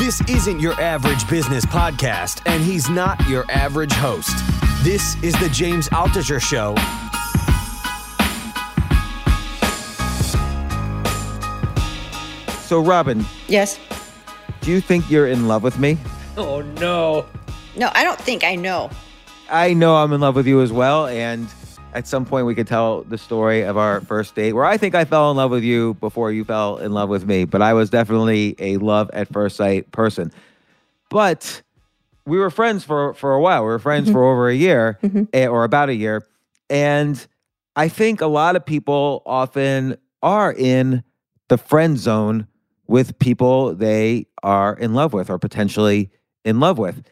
This isn't your average business podcast, and he's not your average host. This is the James Altucher Show. So, Robyn, Yes. do you think you're in love with me? Oh no. No, I don't think I know. I know I'm in love with you as well. And at some point, we could tell the story of our first date where I think I fell in love with you before you fell in love with me. But I was definitely a love at first sight person. But we were friends for, for a while. We were friends for over a year eh, or about a year. And I think a lot of people often are in the friend zone with people they are in love with or potentially in love with.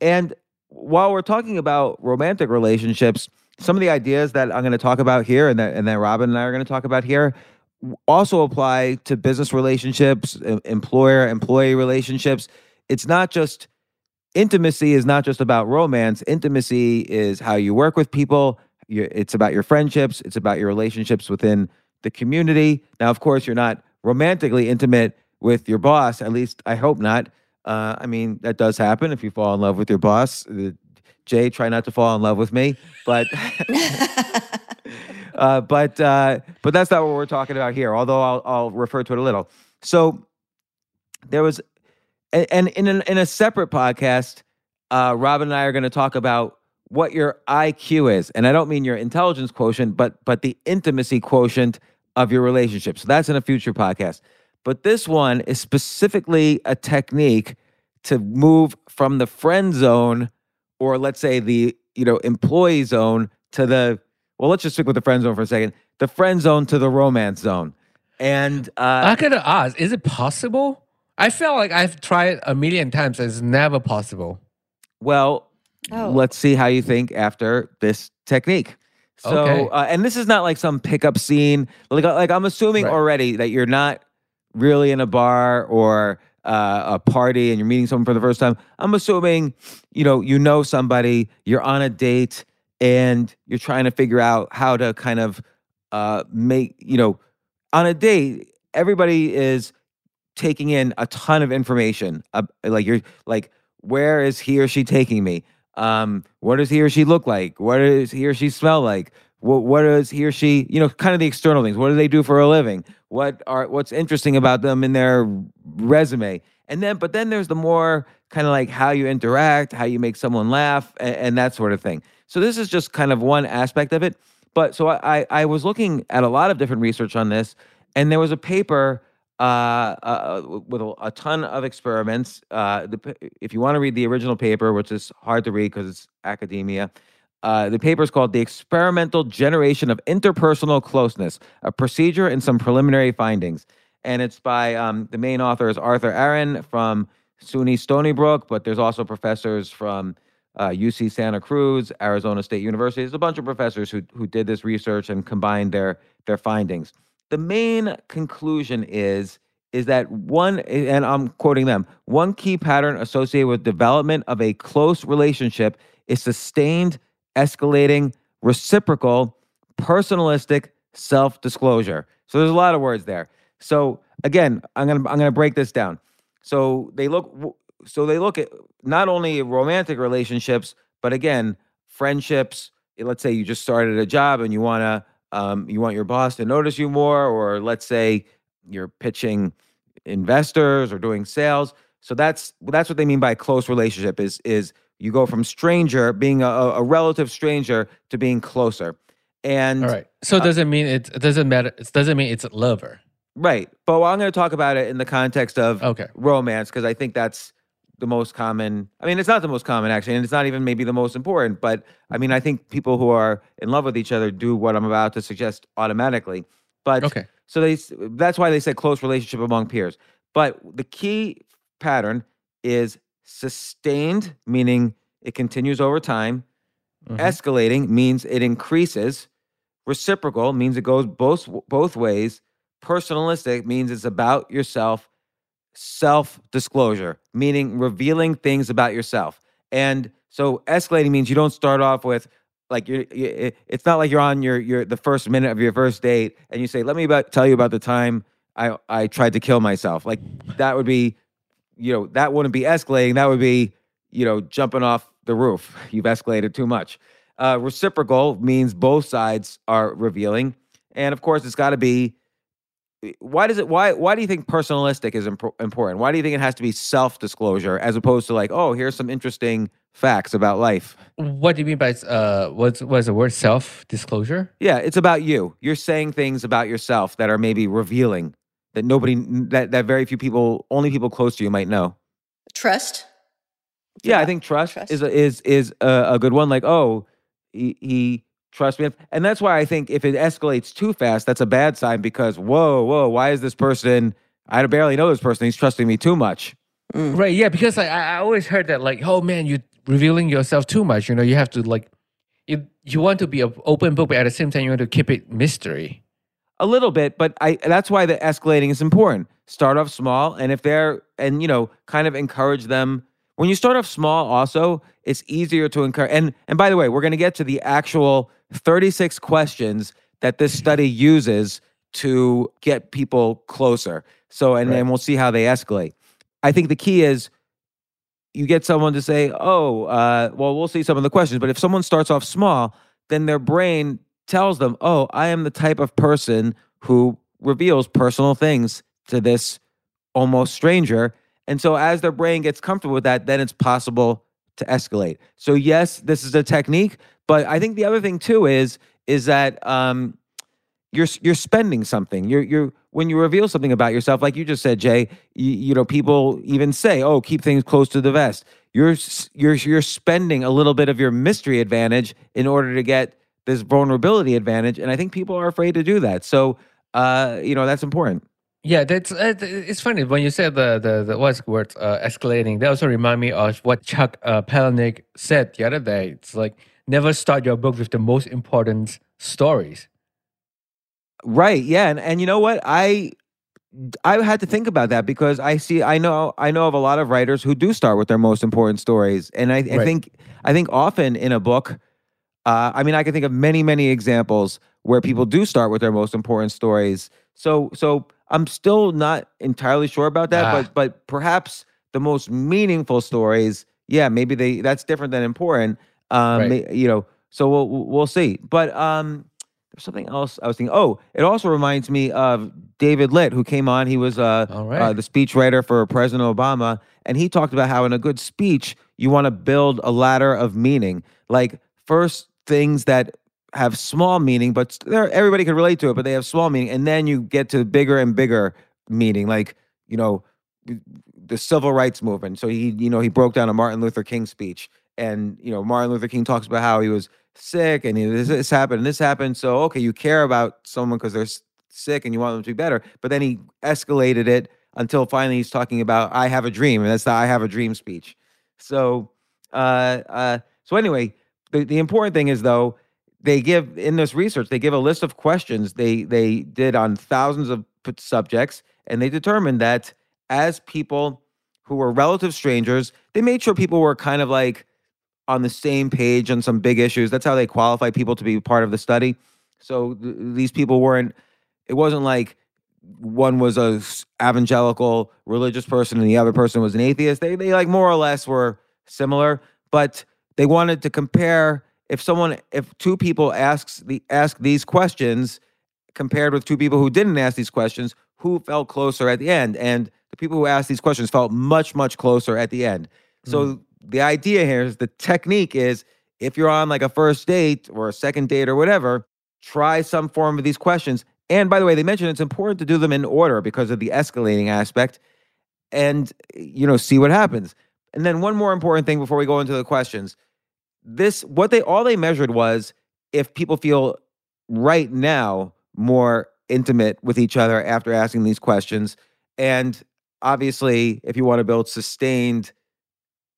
And while we're talking about romantic relationships, some of the ideas that I'm going to talk about here and that, and that Robyn and I are going to talk about here also apply to business relationships, em- employer employee relationships. It's not just intimacy is not just about romance. Intimacy is how you work with people. it's about your friendships. It's about your relationships within the community. Now, of course, you're not romantically intimate with your boss. At least I hope not. Uh, I mean, that does happen if you fall in love with your boss. Uh, Jay, try not to fall in love with me, but uh, but uh, but that's not what we're talking about here. Although I'll I'll refer to it a little. So there was, and in an, in a separate podcast, uh, Robyn and I are going to talk about what your IQ is, and I don't mean your intelligence quotient, but but the intimacy quotient of your relationship. So that's in a future podcast. But this one is specifically a technique to move from the friend zone, or let's say the you know employee zone to the well, let's just stick with the friend zone for a second. The friend zone to the romance zone, and uh, I gotta ask, is it possible? I feel like I've tried a million times. And it's never possible. Well, Oh. let's see how you think after this technique. So, Okay. uh, and this is not like some pickup scene. Like, like I'm assuming Right. already that you're not really in a bar or uh, a party and you're meeting someone for the first time. I'm assuming, you know, you know somebody, you're on a date, and you're trying to figure out how to kind of uh, make, you know, on a date. Everybody is taking in a ton of information. Uh, like you're like, where is he or she taking me? Um, what does he or she look like? What does he or she smell like? What what does he or she, you know, kind of the external things. What do they do for a living? What are what's interesting about them in their resume? And then, but then there's the more kind of like how you interact, how you make someone laugh, and, and that sort of thing. So this is just kind of one aspect of it. But so I I I was looking at a lot of different research on this, and there was a paper uh, uh, with a, a ton of experiments. Uh, the, if you want to read the original paper, which is hard to read because it's academia, uh, the paper is called "The Experimental Generation of Interpersonal Closeness: A Procedure and Some Preliminary Findings," and it's by um, the main author is Arthur Aron from SUNY Stony Brook, but there's also professors from uh, UC Santa Cruz, Arizona State University. There's a bunch of professors who who did this research and combined their their findings. The main conclusion is is that one, and I'm quoting them, one key pattern associated with development of a close relationship is sustained, escalating, reciprocal, personalistic self-disclosure. So there's a lot of words there. So again, I'm gonna I'm gonna break this down. So they look so they look at not only romantic relationships, but again, friendships. Let's say you just started a job and you wanna um, you want your boss to notice you more, or let's say you're pitching investors or doing sales. So that's that's what they mean by close relationship is is you go from stranger being a, a relative stranger to being closer. And All right. So does it uh, mean it, it doesn't matter? It doesn't mean it's a lover. right. But I'm going to talk about it in the context of Okay. romance because I think that's the most common. I mean, it's not the most common actually, and it's not even maybe the most important. But I mean, I think people who are in love with each other do what I'm about to suggest automatically. But Okay. so they that's why they said close relationship among peers. But the key pattern is sustained, meaning it continues over time. Mhm. Escalating means it increases. Reciprocal means it goes both both ways. Personalistic means it's about yourself. Self disclosure, meaning revealing things about yourself. And so escalating means you don't start off with like you're, you it's not like you're on your your the first minute of your first date and you say let me about, tell you about the time I I tried to kill myself. Like that would be you know that wouldn't be escalating. That would be you know jumping off the roof. You've escalated too much. Uh, reciprocal means both sides are revealing, and of course it's got to be. Why does it? Why? Why do you think personalistic is impor- important? Why do you think it has to be self disclosure as opposed to like, oh, here's some interesting facts about life? What do you mean by uh what's what's the word self disclosure? Yeah, it's about you. You're saying things about yourself that are maybe revealing that nobody that that very few people, only people close to you might know. Trust. Yeah, I think trust, trust. is a, is is a, a good one. Like, oh, he, he trusts me, and that's why I think if it escalates too fast, that's a bad sign. Because whoa, whoa, why is this person? I barely know this person. He's trusting me too much. Mm. Right, yeah, because I, I I always heard that like, oh man, you're revealing yourself too much. You know, you have to like you you want to be an open book, but at the same time you want to keep it mystery. A little bit, but I that's why the escalating is important. Start off small, and if they're and you know, kind of encourage them. When you start off small, also, it's easier to encourage. And and by the way, we're going to get to the actual 36 questions that this study uses to get people closer. So and Right. then we'll see how they escalate. I think the key is you get someone to say, "Oh, uh, well, we'll see some of the questions." But if someone starts off small, then their brain tells them, "Oh, I am the type of person who reveals personal things to this almost stranger." And so, as their brain gets comfortable with that, then it's possible to escalate. So, yes, this is a technique, but I think the other thing too is is that um, you're you're spending something. You're you're when you reveal something about yourself, like you just said, Jay. You, you know, people even say, "Oh, keep things close to the vest." You're you're you're spending a little bit of your mystery advantage in order to get this vulnerability advantage, and I think people are afraid to do that. So, uh, you know, that's important. Yeah, that's uh, it's funny when you said the the, the what's the word uh, escalating. That also remind me of what Chuck uh, Palahniuk said the other day. It's like never start your book with the most important stories. Right. Yeah. And and you know what? I I had to think about that because I see I know I know of a lot of writers who do start with their most important stories. And I, I Right. think I think often in a book, uh, I mean I can think of many, many examples where people do start with their most important stories. So so I'm still not entirely sure about that, Ah. but but perhaps the most meaningful stories, yeah, maybe they that's different than important. Um, Right. you know, so we'll we'll see. But um there's something else I was thinking. Oh, it also reminds me of David Litt, who came on. He was uh, All uh, the speechwriter for President Obama, and he talked about how in a good speech you want to build a ladder of meaning. Like first things that have small meaning, but everybody can relate to it, but they have small meaning, and then you get to bigger and bigger meaning. Like you know, the civil rights movement. So he, you know, he broke down a Martin Luther King speech, and you know, Martin Luther King talks about how he was sick and this, this happened and this happened. So okay, you care about someone because they're sick and you want them to be better. But then he escalated it until finally he's talking about I have a dream, and that's the I have a dream speech. So, uh, uh, so anyway, the the important thing is though they give in this research they give a list of questions they they did on thousands of subjects and they determined that as people who were relative strangers they made sure people were kind of like on the same page on some big issues. That's how they qualify people to be part of the study. So th- these people weren't it wasn't like one was a evangelical religious person and the other person was an atheist. They they like more or less were similar but they wanted to compare if someone if two people asks the ask these questions compared with two people who didn't ask these questions who felt closer at the end? And the people who asked these questions felt much much closer at the end. So mm. the idea here is the technique is if you're on like a first date or a second date or whatever try some form of these questions. And by the way they mentioned it's important to do them in order because of the escalating aspect and you know see what happens. And then one more important thing before we go into the questions this what they all they measured was if people feel right now more intimate with each other after asking these questions and obviously, if you want to build sustained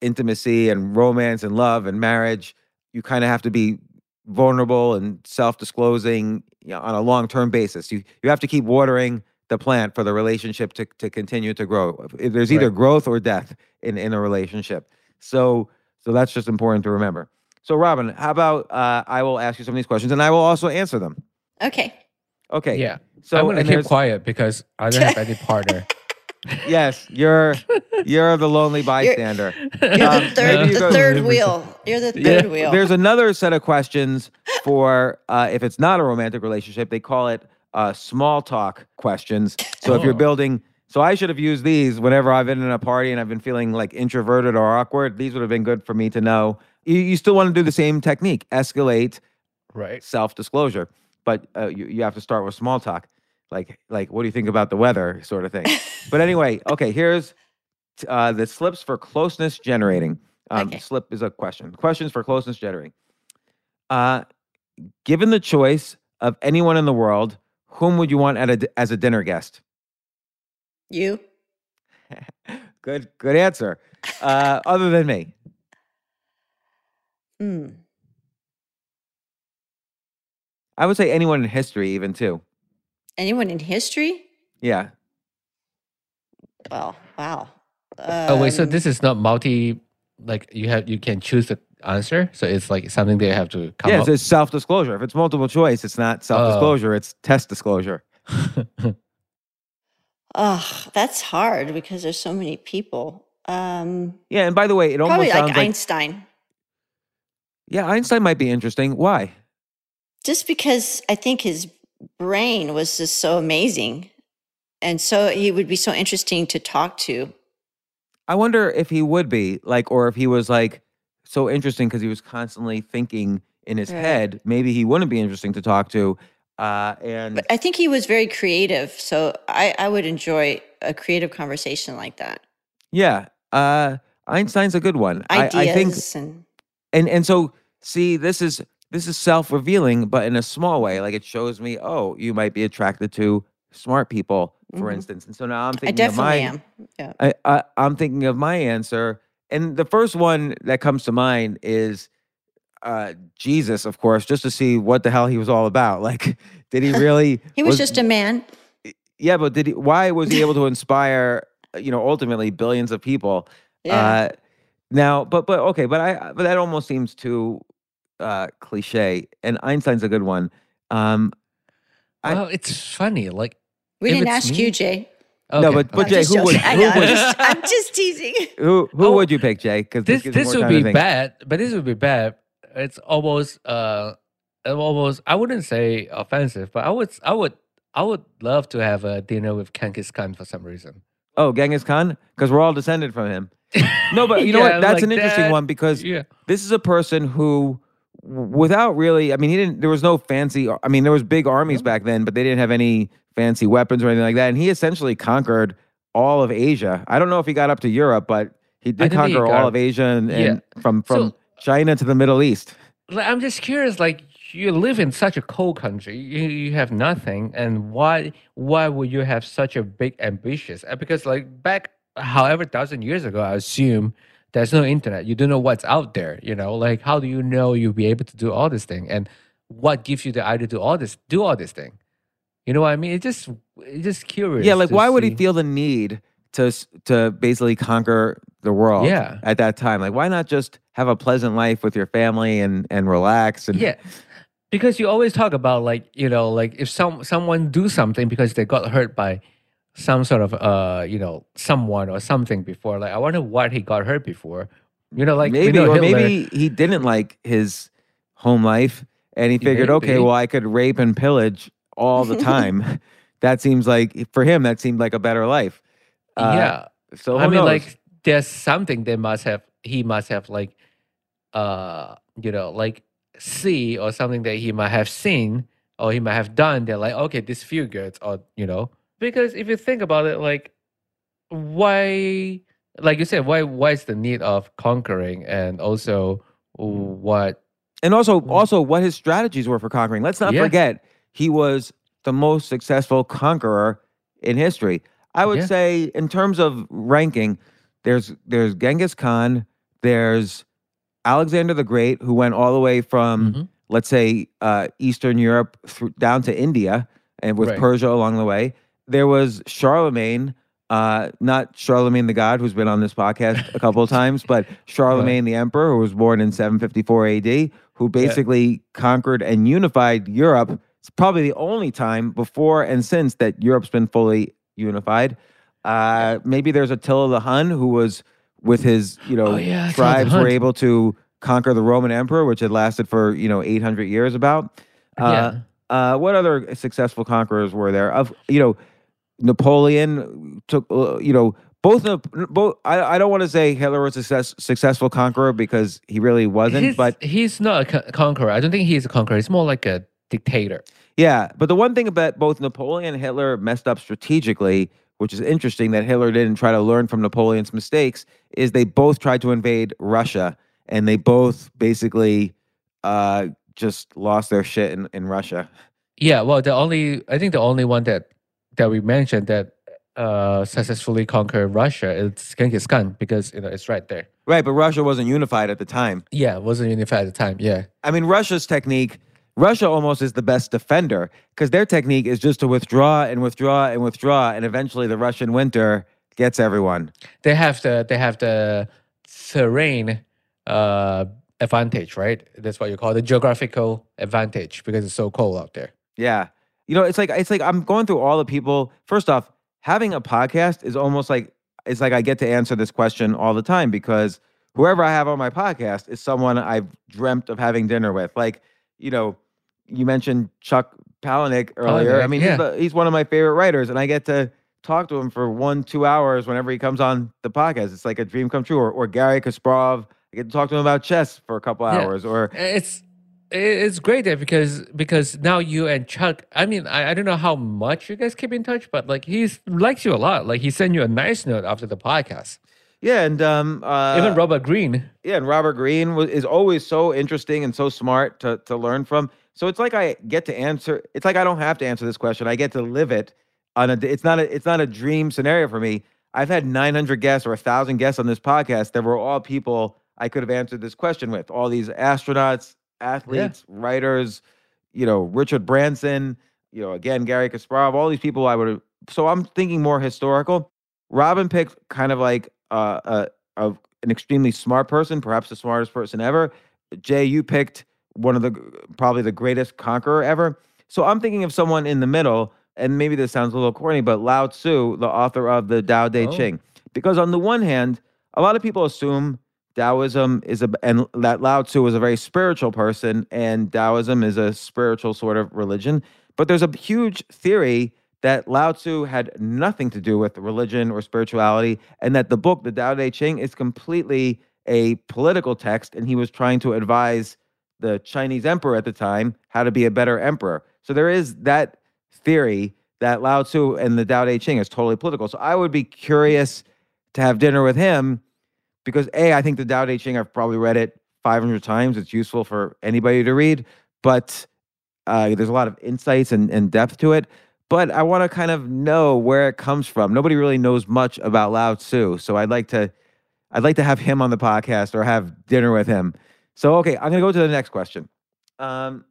intimacy and romance and love and marriage, you kind of have to be vulnerable and self-disclosing you know, on a long-term basis. You you have to keep watering the plant for the relationship to to continue to grow. There's either Right. growth or death in in a relationship. So so that's just important to remember. So Robyn, how about uh, I will ask you some of these questions and I will also answer them. Okay. Okay. Yeah. So I'm gonna keep quiet because I don't have any partner. Yes, you're you're the lonely bystander. You're Um, the third, maybe you the go- third wheel. You're the third Yeah. wheel. There's another set of questions for uh, if it's not a romantic relationship. They call it uh, small talk questions. So if you're Oh. building, so I should have used these whenever I've been in a party and I've been feeling like introverted or awkward. These would have been good for me to know. You, you still want to do the same technique, escalate right. self disclosure, but uh, you, you have to start with small talk, like like what do you think about the weather, sort of thing. but anyway, okay, here's uh, the slips for closeness generating. Um, Okay. Slip is a question. Questions for closeness generating. Uh, given the choice of anyone in the world, whom would you want at a, as a dinner guest? you. Good, good answer. Uh, other than me, Hmm. I would say anyone in history, even too. Anyone in history? Yeah. Well, wow. oh wait, so Um, this is not multi. Like you have, you can choose the answer. So it's like something they have to come Yeah, up. it's self disclosure. If it's multiple choice, it's not self disclosure, it's test disclosure. Oh, that's hard because there's so many people. Um, Yeah, and by the way, it almost probably sounds like like Einstein, yeah, Einstein might be interesting. Why? just because I think his brain was just so amazing, and so he would be so interesting to talk to. I wonder if he would be like, or if he was like so interesting because he was constantly thinking in his Right. head. Maybe he wouldn't be interesting to talk to. Uh, and But I think he was very creative, so I, I would enjoy a creative conversation like that. yeah, uh, Einstein's a good one. I, Ideas I think, and and and so see, this is this is self revealing, but in a small way. Like it shows me, oh, you might be attracted to smart people, for Mhm. instance. And so now I'm I thinking of my definitely am. Yeah. I, I I'm thinking of my answer, and the first one that comes to mind is uh, Jesus, of course, just to see what the hell he was all about. Like, did he really? He was, just a man. yeah, but did he? Why was he able to inspire? You know, ultimately billions of people. Yeah. Uh, now, but but okay, but I but that almost seems too uh, cliche. And Einstein's a good one. Um, I- well, it's funny. Like we if didn't it's ask me- you, Jay. No, but- but I'm Jay, just who would- joking. I who know, I'm would- just- I'm just teasing. who who Oh, would you pick, Jay? Because this gives this would be bad, but this would be bad. It's almost uh almost I wouldn't say offensive, but I would I would I would love to have a dinner with Genghis Khan for some reason. Oh, Genghis Khan, because we're all descended from him. No, but you know Yeah, what? That's like an interesting that. one because Yeah. this is a person who, without really, I mean, he didn't. There was no fancy. I mean, there was big armies back then, but they didn't have any fancy weapons or anything like that. And he essentially conquered all of Asia. I don't know if he got up to Europe, but he did think he conquer all of Asia and, and from from So- China to the Middle East. I'm just curious. Like you live in such a cold country, you, you have nothing, and why why would you have such a big ambitions? Uh, Because like back however thousand years ago, I assume there's no internet. You don't know what's out there. You know, like how do you know you'll be able to do all this thing, and what gives you the idea to do all this do all this thing? You know what I mean? It's just it's just curious. Yeah, like why would he feel the need to to basically conquer the world? Yeah. at that time, like why not just have a pleasant life with your family and and relax and Yeah. Because you always talk about like, you know, like if some someone do something because they got hurt by some sort of uh, you know, someone or something before. Like I wonder what he got hurt before. You know, like maybe know or Hitler- maybe he didn't like his home life and he figured okay well i could rape and pillage all the time that seems like for him that seemed like a better life Uh, yeah. so I mean knows? like there's something they must have he must have like uh you know, like see or something that he might have seen or he might have done. They're like, okay, this feel good or you know. Because if you think about it, like why like you said, why why is the need of conquering and also what and also Mm. also what his strategies were for conquering let's not Yeah. forget he was the most successful conqueror in history I would Yeah. say in terms of ranking, there's there's Genghis Khan, there's Alexander the Great, who went all the way from Mhm. let's say uh, Eastern Europe through, down to India, and with Right. Persia along the way. There was Charlemagne, uh, not Charlamagne the God, who's been on this podcast a couple of times, but Charlemagne the Emperor, who was born in 754 AD, who basically conquered and unified Europe. It's probably the only time before and since that Europe's been fully unified. Uh, maybe there's Attila the Hun, who was with his, you know, Oh, yeah, tribes were able to conquer the Roman Emperor, which had lasted for you know 800 years. About uh, uh, what other successful conquerors were there? Of you know, Napoleon took uh, you know both of both. I, I don't want to say Hitler was a success, successful conqueror because he really wasn't, he's, but he's not a conqueror. I don't think he's a conqueror. He's more like a dictator. Yeah, but the one thing about both Napoleon and Hitler messed up strategically, which is interesting that Hitler didn't try to learn from Napoleon's mistakes, is they both tried to invade Russia and they both basically uh, just lost their shit in, in Russia. Yeah, well, the only I think the only one that that we mentioned that uh successfully conquered Russia is Genghis Khan because you know it's right there. Right, but Russia wasn't unified at the time. Yeah, it wasn't unified at the time. Yeah, I mean, Russia's technique, Russia almost is the best defender because their technique is just to withdraw and withdraw and withdraw, and eventually the Russian winter gets everyone. they have the they have the terrain uh advantage, right? That's what you call the geographical advantage because it's so cold out there. Yeah. You know, it's like it's like I'm going through all the people. First off, having a podcast is almost like it's like I get to answer this question all the time because whoever I have on my podcast is someone I've dreamt of having dinner with. Like, you know, you mentioned Chuck Palahniuk earlier. I mean, yeah. he's, the, he's one of my favorite writers, and I get to talk to him for one, two hours whenever he comes on the podcast. It's like a dream come true. Or, or Garry Kasparov, I get to talk to him about chess for a couple Yeah. hours. Or It's it's great there because because now you and Chuck. I mean, I, I don't know how much you guys keep in touch, but like he likes you a lot. Like he sent you a nice note after the podcast. yeah, and um, uh, Even Robert Greene. Yeah, and Robert Greene was, is always so interesting and so smart to to learn from. So it's like I get to answer. It's like I don't have to answer this question. I get to live it on a. It's not a. It's not a dream scenario for me. I've had 900 guests or a thousand guests on this podcast that were all people I could have answered this question with. All these astronauts, athletes, writers. You know, Richard Branson. You know, again Garry Kasparov. All these people I would have. So I'm thinking more historical. Robyn picked kind of like uh, a, a an extremely smart person, perhaps the smartest person ever. Jay, you picked one of the probably the greatest conqueror ever. So I'm thinking of someone in the middle, and maybe this sounds a little corny, but Lao Tzu, the author of the Tao Te Oh. Ching. Because on the one hand, a lot of people assume Taoism is a and that Lao Tzu was a very spiritual person, and Taoism is a spiritual sort of religion. But there's a huge theory that Lao Tzu had nothing to do with religion or spirituality, and that the book, the Tao Te Ching, is completely a political text, and he was trying to advise the Chinese emperor at the time how to be a better emperor. So there is that theory that Lao Tzu and the Tao Te Ching is totally political. So I would be curious to have dinner with him because A, I think the Tao Te Ching, I've probably read it 500 times. It's useful for anybody to read, but uh, there's a lot of insights and, and depth to it. But I want to kind of know where it comes from. Nobody really knows much about Lao Tzu, so I'd like to, I'd like to have him on the podcast or have dinner with him. So okay, I'm gonna go to the next question. Um,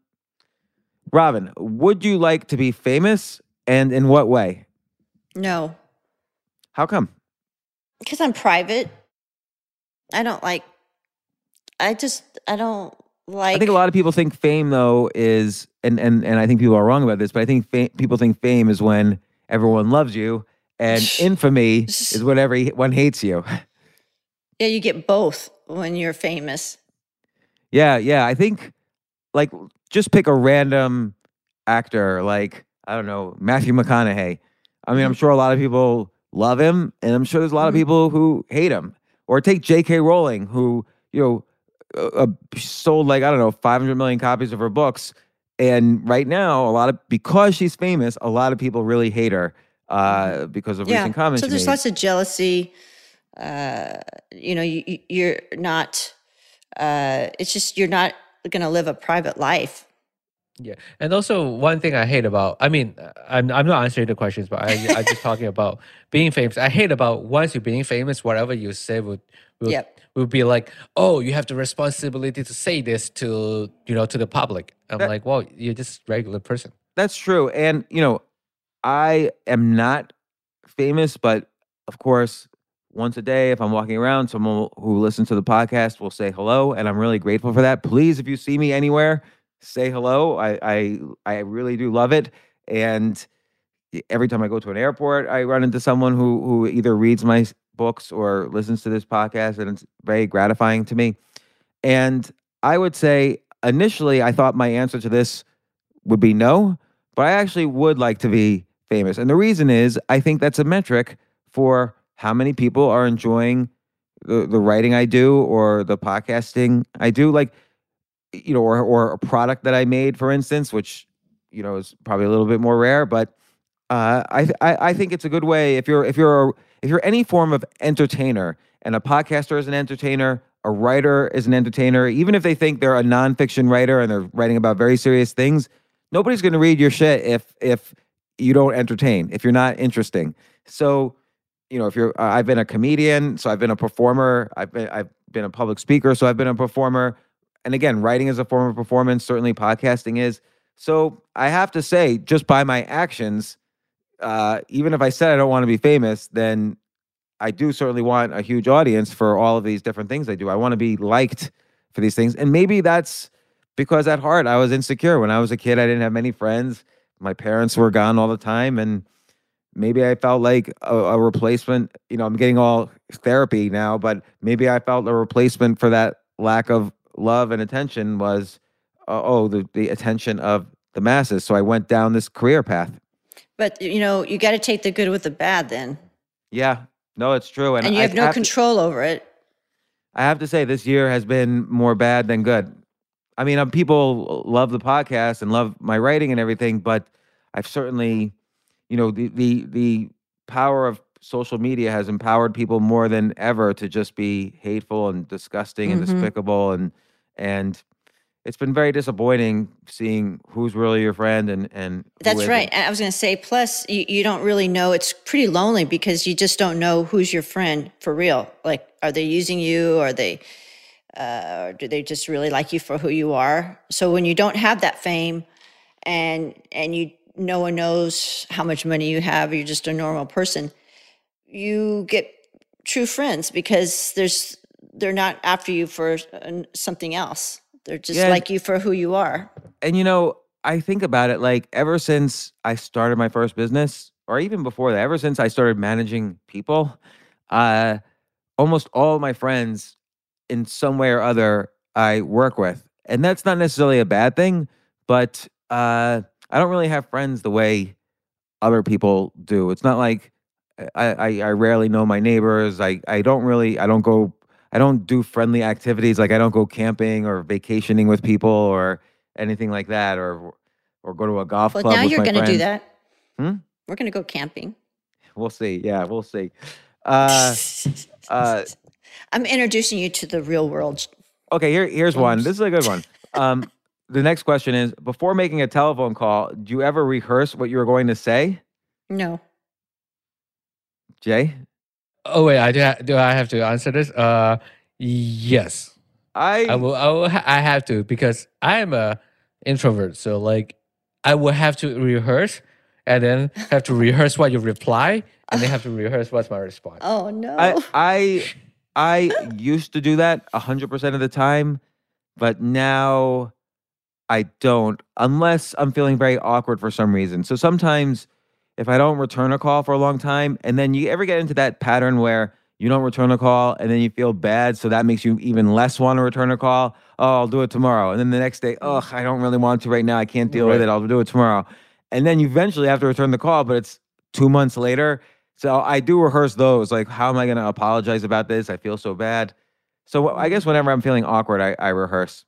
Robyn, would you like to be famous, and in what way? No, How come? because I'm private. I don't like. I just I don't like. I think a lot of people think fame though is, and and and I think people are wrong about this, but I think people think fame is when everyone loves you, and infamy is when everyone hates you. Yeah, you get both when you're famous. Yeah, yeah. I think like just pick a random actor, like I don't know, Matthew McConaughey. I mean, I'm sure a lot of people love him, and I'm sure there's a lot of Mhm. people who hate him. Or take J.K. Rowling, who you know uh, sold like I don't know 500 million copies of her books, and right now a lot of because she's famous, a lot of people really hate her uh, because of yeah. recent comments. So there's lots of jealousy. Uh, you know, you- you're not. Uh, it's just you're not going to live a private life. Yeah, and also one thing I hate about, I mean, I'm I'm not answering the questions, but I I'm just talking about being famous. I hate about once you're being famous, whatever you say would would, Yep. would be like, oh, you have the responsibility to say this to you know to the public. I'm That- like, well, you're just regular person. That's true. And, you know, I am not famous, but of course, once a day, if I'm walking around, someone who listens to the podcast will say hello. And I'm really grateful for that. Please, if you see me anywhere, say hello. I, I, I really do love it. And every time I go to an airport, I run into someone who, who either reads my books or listens to this podcast. And it's very gratifying to me. And I would say initially, I thought my answer to this would be no, but I actually would like to be famous. And the reason is I think that's a metric for how many people are enjoying the, the writing I do or the podcasting I do. Like, you know, or, or a product that I made, for instance, which, you know, is probably a little bit more rare, but uh, I, I I think it's a good way if you're if you're a, if you're any form of entertainer and a podcaster is an entertainer, a writer is an entertainer, even if they think they're a nonfiction writer and they're writing about very serious things, nobody's going to read your shit if if you don't entertain, if you're not interesting. So, you know, if you're, uh, I've been a comedian, so I've been a performer, I've been I've been a public speaker, so I've been a performer, and again, writing is a form of performance. Certainly, podcasting is. So I have to say, just by my actions, uh, even if I said I don't want to be famous, then I do certainly want a huge audience for all of these different things I do. I want to be liked for these things. And maybe that's because at heart I was insecure. When I was a kid, I didn't have many friends. My parents were gone all the time. And maybe I felt like a, a replacement. You know, I'm getting all therapy now, but maybe I felt a replacement for that lack of love and attention was, uh, oh, the, the attention of the masses. So I went down this career path. But you know, you got to take the good with the bad then, Yeah, no, it's true. and you I have no to- control over it. I have to say, this year has been more bad than good. I mean, um, people love the podcast and love my writing and everything, but I've certainly, you know, the the the power of social media has empowered people more than ever to just be hateful and disgusting and Mhm. despicable and and it's been very disappointing seeing who's really your friend and and That's right. And I was going to say, plus, you, you don't really know. It's pretty lonely because you just don't know who's your friend for real. Like, are they using you? Are they, uh, or do they just really like you for who you are? So when you don't have that fame, and and you no one knows how much money you have, you're just a normal person. You get true friends because there's they're not after you for uh, something else. They're just Yeah. like you for who you are. and you know, I think about it like ever since I started my first business, or even before that, ever since I started managing people, uh, almost all my friends, in some way or other, I work with, and that's not necessarily a bad thing, but uh, I don't really have friends the way other people do. It's not like I, I, I rarely know my neighbors. I, I don't really, I don't go, I don't do friendly activities. Like I don't go camping or vacationing with people or anything like that, or or go to a golf Well, club. now with you're going to do that. Hmm? We're going to go camping. We'll see. Yeah, we'll see. Uh, uh, I'm introducing you to the real world. okay, here, here's one. This is a good one. Um, the next question is: Before making a telephone call, do you ever rehearse what you were going to say, No. Jay? Oh wait, I do. Ha- do I have to answer this? Uh, yes. I, I will. I will. Ha- I have to because I am a introvert. So like, I will have to rehearse, and then have to rehearse what you reply, and then have to rehearse what's my response. Oh, no. I, I, I used to do that hundred percent of the time, but now I don't unless I'm feeling very awkward for some reason. So sometimes if I don't return a call for a long time, and then you ever get into that pattern where you don't return a call and then you feel bad, so that makes you even less want to return a call. Oh, I'll do it tomorrow. And then the next day, oh, I don't really want to right now. I can't deal with it. I'll do it tomorrow. And then you eventually have to return the call, but it's two months later. So I do rehearse those. Like, how am I going to apologize about this? I feel so bad. So I mm-hmm. guess whenever I'm feeling awkward, I, I rehearse.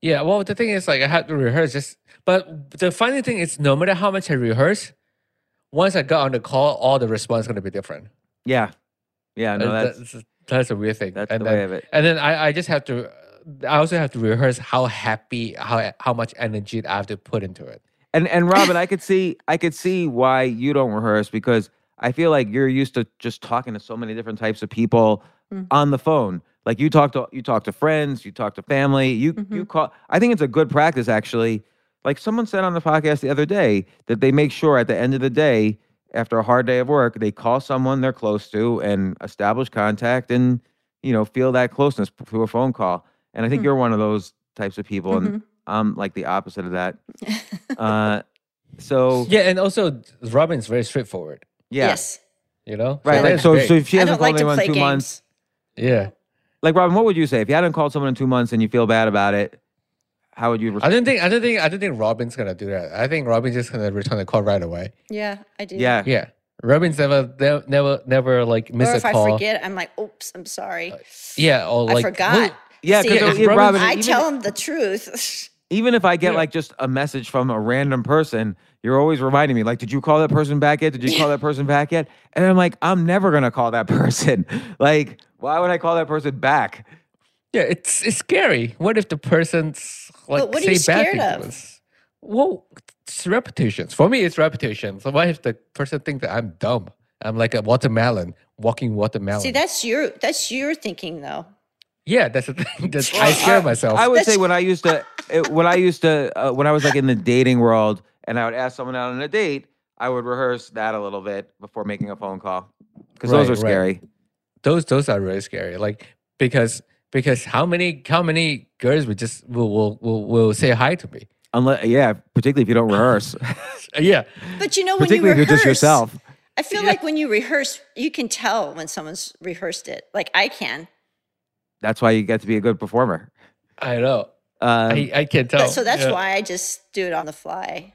Yeah. Well, the thing is, like, I had to rehearse. Just, but the funny thing is, no matter how much I rehearse, once I got on the call, all the response is gonna be different. Yeah. Yeah. No, Uh, that's, that's that's a weird thing. that's and the then, way of it. And then I, I just have to I also have to rehearse how happy, how how much energy I have to put into it. And and Robyn, I could see I could see why you don't rehearse because I feel like you're used to just talking to so many different types of people Mm. on the phone. Like you talk to you talk to friends, you talk to family, you you call I think it's a good practice actually. Like someone said on the podcast the other day that they make sure at the end of the day after a hard day of work, they call someone they're close to and establish contact and you know, feel that closeness through a phone call. And I think Hmm. you're one of those types of people Mm-hmm. and I'm like the opposite of that. Uh so Yeah, and also Robyn's very straightforward. yeah. Yes. You know, Right. Like so so if she hasn't don't like called to anyone play in two games. months, yeah. like Robyn, what would you say if you hadn't called someone in two months and you feel bad about it? How would you Respond? I don't think I don't think I don't think Robyn's gonna do that. I think Robyn's just gonna return the call right away. Yeah, I do. Yeah. Yeah, Robyn's never never never, never like miss Or a if I forget, I'm like, oops, I'm sorry. Uh, yeah, or like I forgot. Yeah, because if Robyn- Robyn, I even, tell him the truth. even if I get Yeah. like just a message from a random person, you're always reminding me, like, did you call that person back yet? Did you call that person back yet? And I'm like, I'm never gonna call that person. like, why would I call that person back? Yeah, it's it's scary. What if the person's like what are say you bad scared things of? us? Well, it's repetitions. For me, it's repetition. So what if the person thinks that I'm dumb? I'm like a watermelon, walking watermelon. See, that's your that's your thinking though. yeah, that's the thing. That's, I scare myself. I would That's- say when I used to, it, when I used to, uh, when I was like in the dating world, and I would ask someone out on a date, I would rehearse that a little bit before making a phone call because those Right, are right. scary. those those are really scary. Like because because how many how many girls would just will will will, will say hi to me? Unless, yeah, particularly if you don't rehearse, Yeah, But you know when you particularly if you're rehearse, just yourself. I feel like when you rehearse, you can tell when someone's rehearsed it. Like I can. That's why you get to be a good performer. I know. Um, I I can tell. But- so that's Yeah. why I just do it on the fly.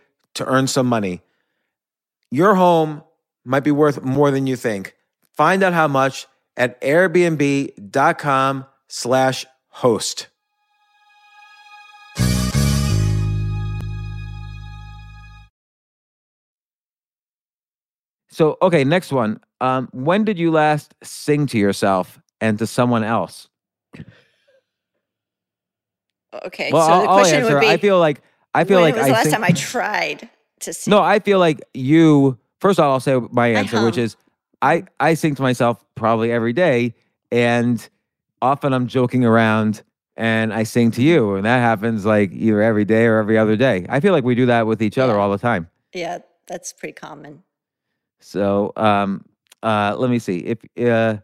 to earn some money. Your home might be worth more than you think. Find out how much at airbnb.com slash host. So, okay, next one. Um, when did you last sing to yourself and to someone else? Okay, Well, so I'll, the I'll question answer. would be: I feel like I feel When like was I the last sing- time I tried to sing? No, I feel like you. First of all, I'll say my answer, which is I I sing to myself probably every day, and often I'm joking around and I sing to you, and that happens like either every day or every other day. I feel like we do that with each other Yeah. all the time. yeah, that's pretty common. So, um, uh, let me see if uh,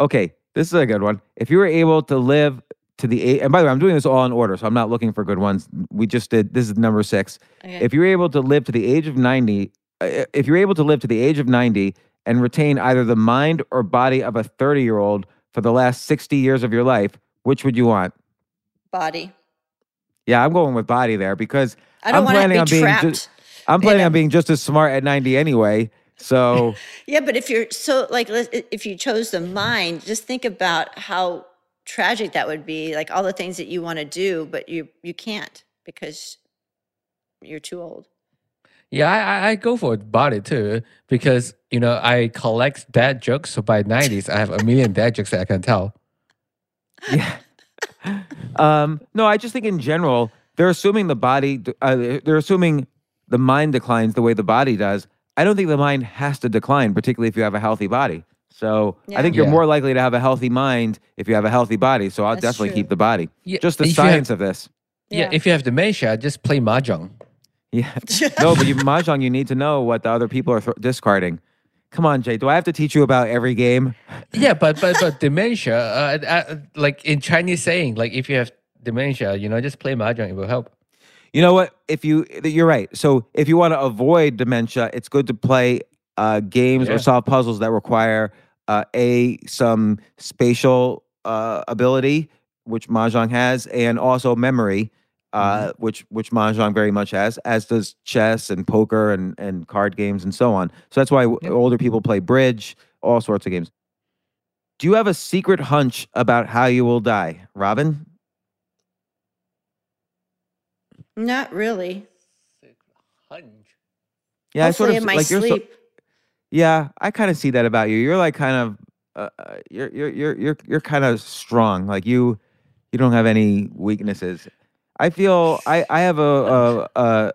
okay, this is a good one. If you were able to live to the eight. and by the way, I'm doing this all in order, so I'm not looking for good ones. We just did this is number six. Okay. If you're able to live to the age of 90, uh, if you're able to live to the age of 90 and retain either the mind or body of a 30 year old for the last 60 years of your life, which would you want? Body. Yeah, I'm going with body there because I don't I'm want to planning be on being trapped. just, I'm planning on being just as smart at 90 anyway. So Yeah, but if you're so like, if you chose the mind, just think about how tragic that would be. Like all the things that you want to do, but you you can't because you're too old. Yeah, I, I- I go for it, body too because you know I collect dad jokes. So by nineties, I have a million dad jokes that I can tell. yeah. um, no, I just think in general, they're assuming the body. Uh, they're assuming the mind declines the way the body does. I don't think the mind has to decline, particularly if you have a healthy body. So I think you're Yeah. more likely to have a healthy mind if you have a healthy body. So I'll That's definitely true. keep the body. Yeah, Just the if you have- science of this. Yeah. Yeah. if you have dementia, just play mahjong. Yeah. no, but you mahjong, you need to know what the other people are th- discarding. Come on, Jay. Do I have to teach you about every game? Yeah, but but but dementia, uh, uh, like in Chinese saying, like if you have dementia, you know, just play mahjong. It will help. You know what? If you, you're right. So if you want to avoid dementia, it's good to play uh, games Yeah. or solve puzzles that require uh, a some spatial uh, ability, which mahjong has, and also memory, uh, which which mahjong very much has, as does chess and poker and and card games and so on. So that's why Yep. older people play bridge, all sorts of games. Do you have a secret hunch about how you will die, Robyn? Not really. Hunch. Yeah, I Hopefully sort of in my like you're so, sleep. Yeah, I kind of see that about you. You're like kind of uh, uh, you're you're you're you're you're kind of strong. Like you you don't have any weaknesses. I feel I I have a a, a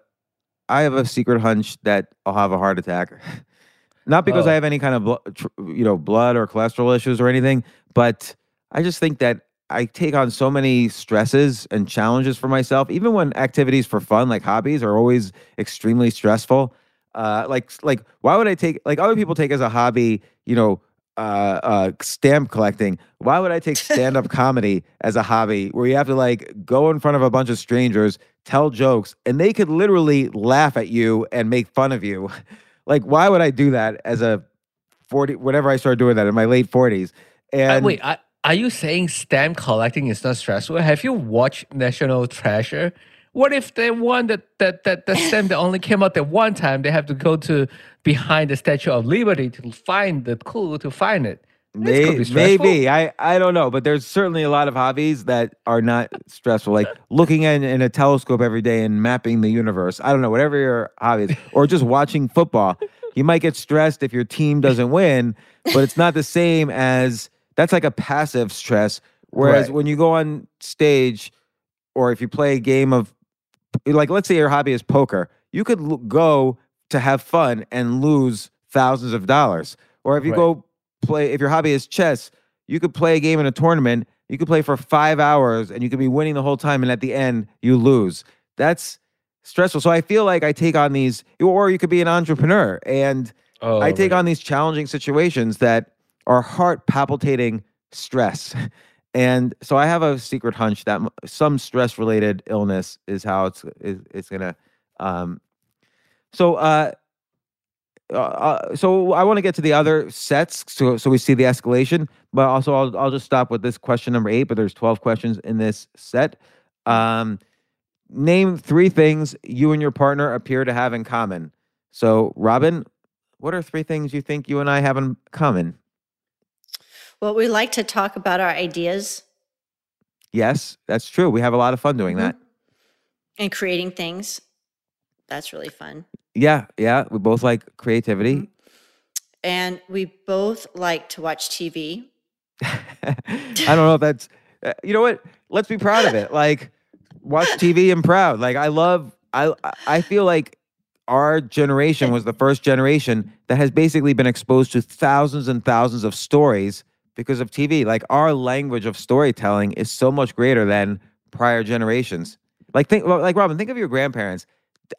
I have a secret hunch that I'll have a heart attack. Not because I Oh. have any kind of tr- you know blood or cholesterol issues or anything, but I just think that I take on so many stresses and challenges for myself, even when activities for fun like hobbies are always extremely stressful uh like like why would i take like other people take as a hobby you know uh uh stamp collecting why would i take stand-up comedy as a hobby where you have to like go in front of a bunch of strangers tell jokes and they could literally laugh at you and make fun of you like why would i do that as a 40 whenever i started doing that in my late 40s Uh, and wait, I, are you saying stamp collecting is not stressful? Have you watched National Treasure? What if they won that that that the stamp that only came out at one time? They have to go to behind the Statue of Liberty to find the clue to find it. May- maybe I I don't know, but there's certainly a lot of hobbies that are not stressful, like looking in, in a telescope every day and mapping the universe. I don't know, whatever your hobby is, or just watching football. You might get stressed if your team doesn't win, but it's not the same as that's like a passive stress. Whereas Right. when you go on stage, or if you play a game of, like let's say your hobby is poker, you could l- go to have fun and lose thousands of dollars. Or if you Right. go play, if your hobby is chess, you could play a game in a tournament. You could play for five hours and you could be winning the whole time, and at the end you lose. That's stressful. So I feel like I take on these, or you could be an entrepreneur, and Oh, I take right. on these challenging situations that are heart palpitating stress. And so I have a secret hunch that some stress related illness is how it's is, it's gonna. Um, so uh, uh, uh, so I want to get to the other sets, so so we see the escalation. But also, I'll I'll just stop with this question number eight. But there's twelve questions in this set. Um, name three things you and your partner appear to have in common. So, Robyn, what are three things you think you and I have in common? Well, we like to talk about our ideas Yes, that's true. We have a lot of fun doing Mhm. that. and creating things. That's really fun. Yeah, yeah. We both like creativity. Mhm. And we both like to watch TV. I don't know if that's, uh, you know what? Let's be proud of it. Like, watch TV and proud. Like, I love, I, I feel like our generation was the first generation that has basically been exposed to thousands and thousands of stories because of TV. Like, our language of storytelling is so much greater than prior generations. Like, think, like Robyn, think of your grandparents.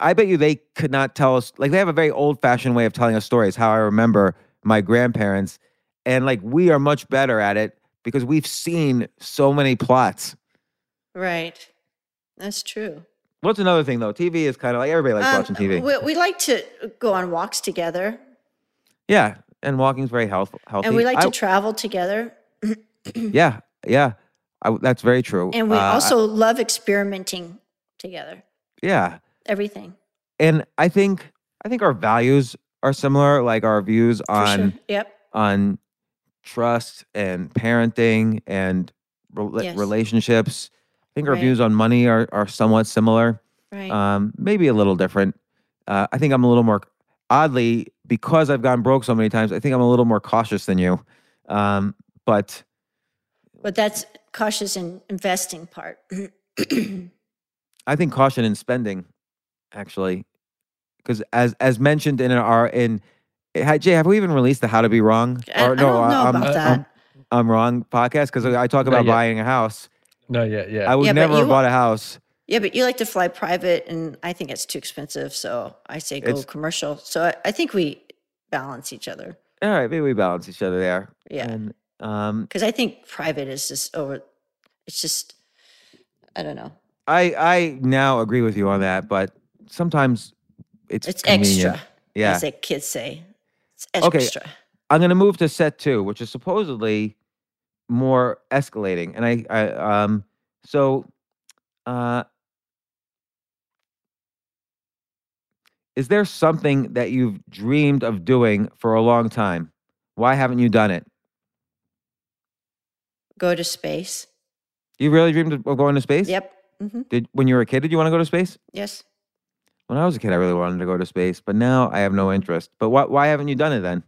I bet you they could not tell us, like, they have a very old fashioned way of telling us stories, how I remember my grandparents. And like, we are much better at it because we've seen so many plots. Right. That's true. What's another thing though? TV is kind of like everybody likes Um, watching TV. We, we like to go on walks together yeah, and walking's very health, healthy. and we like I- to travel together. yeah, yeah, I, that's very true. And we Uh, I- also love experimenting together. yeah, Everything. and I think I think our values are similar, like our views on sure. Yep. on trust and parenting and rela- Yes. relationships. I think our Right. views on money are are somewhat similar. Right. um, maybe a little different. Uh, I think I'm a little more, oddly, because I've gone broke so many times. I think I'm a little more cautious than you. Um, but but that's cautious in investing part. I think caution in spending, actually, because as as mentioned in our in ha- Jay, have we even released the How to Be Wrong? I, I don't know I'm, about that. I'm, I'm wrong podcast because I talk about buying a house. No, yeah, yeah. I would Yeah, never have bought a house. Yeah, but you like to fly private, and I think it's too expensive. So I say go It's- commercial. So I, I think we balance each other. All right, maybe we balance each other there. Yeah. And um, Because I think private is just over. It's just, I don't know. I I now agree with you on that, but sometimes it's It's convenient. extra, Yeah. as the kids say. It's Okay. extra. I'm going to move to set two, which is supposedly more escalating. And I, I um, so, uh, is there something that you've dreamed of doing for a long time? Why haven't you done it? Go to space. You really dreamed of going to space? Yep. hmm Did when you were a kid, did you want to go to space? Yes. When I was a kid, I really wanted to go to space, but now I have no interest. But why, why haven't you done it then?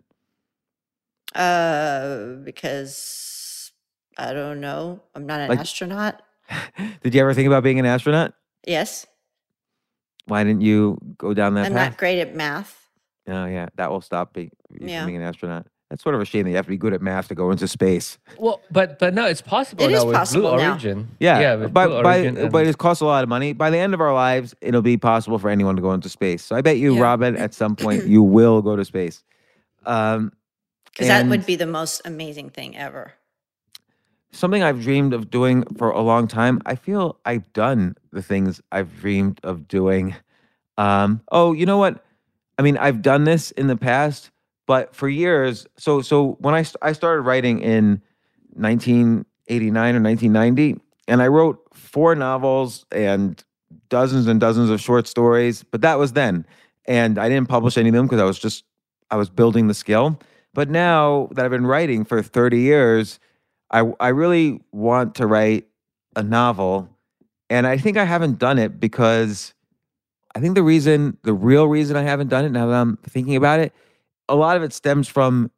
Uh, because I don't know. I'm not an Like- astronaut. Did you ever think about being an astronaut? Yes. Why didn't you go down that I'm path? not great at math. Oh yeah, that will stop be, from Yeah. being an astronaut. That's sort of a shame that you have to be good at math to go into space. well, but but no, it's possible It now is with possible Blue now. Origin. Yeah, yeah, with but Blue by, Origin. but it costs a lot of money. By the end of our lives, it'll be possible for anyone to go into space. So I bet you, Yeah. Robyn, at some point you will go to space. Um, Because that would be the most amazing thing ever. Something I've dreamed of doing for a long time. I feel I've done the things I've dreamed of doing. Um, oh, you know what? I mean, I've done this in the past, but for years. So, so when I st- I started writing in 1989 or 1990, and I wrote four novels and dozens and dozens of short stories. But that was then, and I didn't publish any of them because I was just I was building the skill. But now that I've been writing for 30 years, I I really want to write a novel, and I think I haven't done it because I think the reason, the real reason I haven't done it now that I'm thinking about it, a lot of it stems from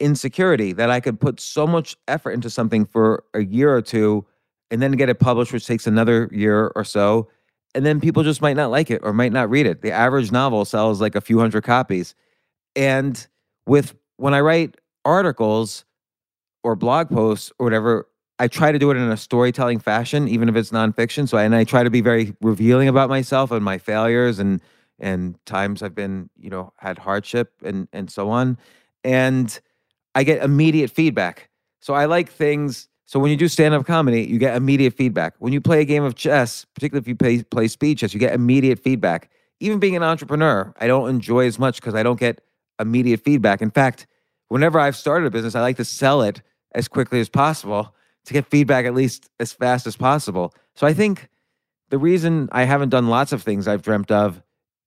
insecurity that I could put so much effort into something for a year or two and then get it published, which takes another year or so. And then people just might not like it or might not read it. The average novel sells like a few hundred copies. And with when I write articles or blog posts or whatever, I try to do it in a storytelling fashion, even if it's nonfiction. So, and I try to be very revealing about myself and my failures and and times I've been, you know, had hardship and and so on. And I get immediate feedback. So I like things. So when you do stand-up comedy, you get immediate feedback. When you play a game of chess, particularly if you play play speed chess, you get immediate feedback. Even being an entrepreneur, I don't enjoy as much because I don't get immediate feedback. In fact, whenever I've started a business, I like to sell it as quickly as possible to get feedback at least as fast as possible. So I think the reason I haven't done lots of things I've dreamt of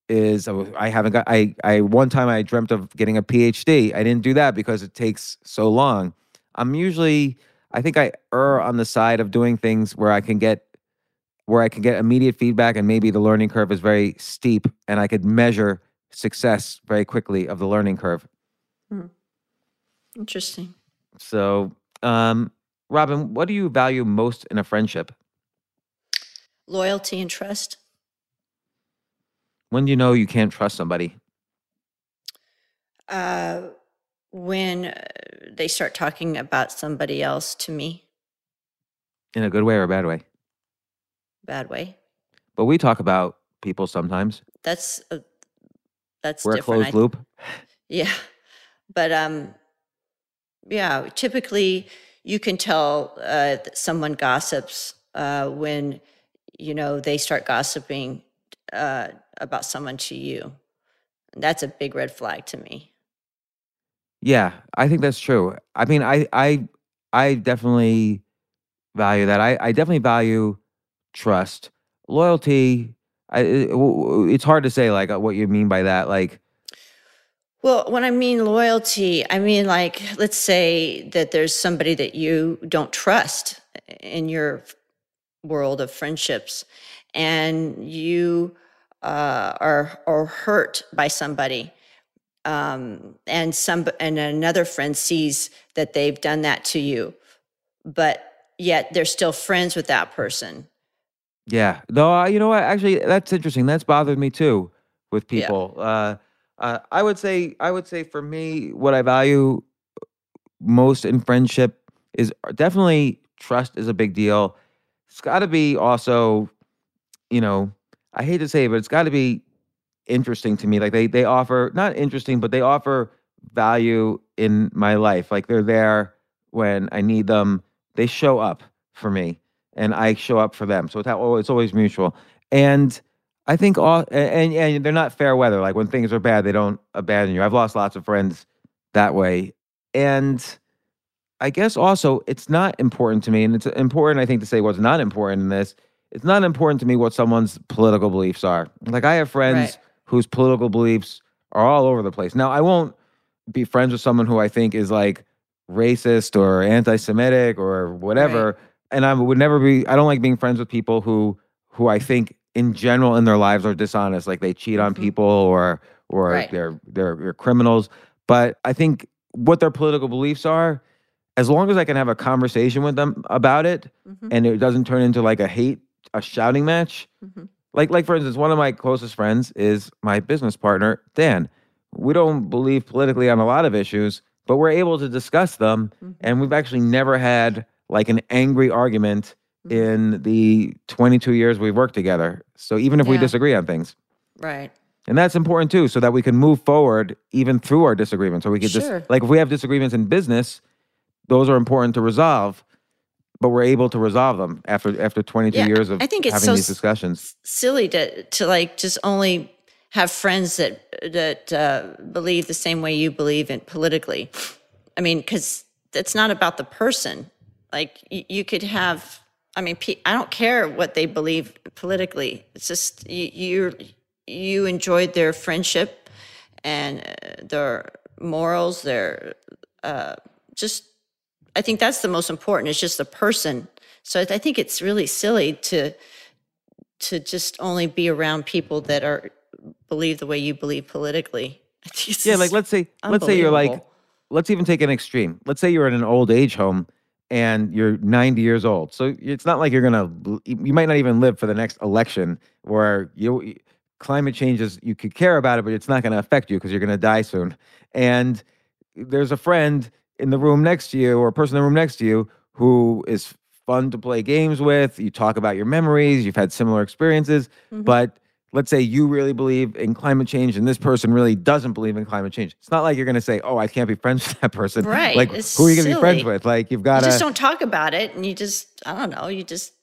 is I haven't got I I one time I dreamt of getting a PhD. I didn't do that because it takes so long. I'm usually I think I err on the side of doing things where I can get where I can get immediate feedback and maybe the learning curve is very steep and I could measure success very quickly of the learning curve. Hmm. Interesting. So, um Robyn, what do you value most in a friendship? Loyalty and trust. When do you know you can't trust somebody? Uh, when uh, they start talking about somebody else to me, In a good way or a bad way? bad way. But we talk about people sometimes. That's a, that's We're a closed I- loop. Yeah. But um yeah, typically you can tell uh someone gossips uh when you know they start gossiping uh about someone to you. That's a big red flag to me. Yeah, I think that's true. I mean, I I I definitely value that. I I definitely value trust, loyalty. I it- it's hard to say like uh, what you mean by that. Like, Well, when I mean loyalty, I mean like let's say that there's somebody that you don't trust in your world of friendships, and you uh, are are hurt by somebody, um, and some and another friend sees that they've done that to you, but yet they're still friends with that person. Yeah. No, uh, you know what? Actually, that's interesting. That's bothered me too with Yeah. people. Uh, uh, I would say, I would say for me, what I value most in friendship is uh, definitely trust is a big deal. It's got to be also, you know, I hate to say it, but it's got to be interesting to me. Like they they offer not interesting, but they offer value in my life. Like they're there when I need them. They show up for me, and I show up for them. So it's al- it's always mutual. And I think all and and they're not fair weather. Like when things are bad, they don't abandon you. I've lost lots of friends that way, and I guess also it's not important to me, and it's important I think to say what's not important in this. It's not important to me what someone's political beliefs are. Like I have friends Right. whose political beliefs are all over the place. Now I won't be friends with someone who I think is like racist or anti-Semitic or whatever. And I would never be. I don't like being friends with people who who I think in general in their lives are dishonest, like they cheat on Mhm. people or or Right. they're they're they're criminals. But I think what their political beliefs are, as long as I can have a conversation with them about it, Mhm. and it doesn't turn into like a hate, a shouting match. Mhm. Like like for instance, one of my closest friends is my business partner, Dan. We don't believe politically on a lot of issues, but we're able to discuss them, Mhm. and we've actually never had like an angry argument. In the 22 years we've worked together. So even if we Yeah. disagree on things. Right. And that's important too, so that we can move forward even through our disagreements. So we could Sure. just like if we have disagreements in business, those are important to resolve, but we're able to resolve them after after 22 Yeah, years of I think it's having so these s- discussions. silly to to like just only have friends that that uh, believe the same way you believe in politically. I mean, because it's not about the person. Like you, you could have. I mean, I don't care what they believe politically. It's just you you you enjoyed their friendship and uh, their morals. Their uh, just. I think that's the most important. It's just the person. So I think it's really silly to to just only be around people that are believe the way you believe politically. I think it's Yeah, like let's say let's say you're like let's even take an extreme. Let's say you're in an old age home and you're 90 years old. So it's not like you're gonna you might not even live for the next election where you climate change is you could care about it, but it's not gonna affect you because you're gonna die soon. And there's a friend in the room next to you or a person in the room next to you who is fun to play games with. You talk about your memories, you've had similar experiences, Mhm. but let's say you really believe in climate change and this person really doesn't believe in climate change. It's not like you're going to say, "Oh, I can't be friends with that person." Right, Like it's who are you going to be friends with? Like you've got to just don't talk about it, and you just I don't know. You just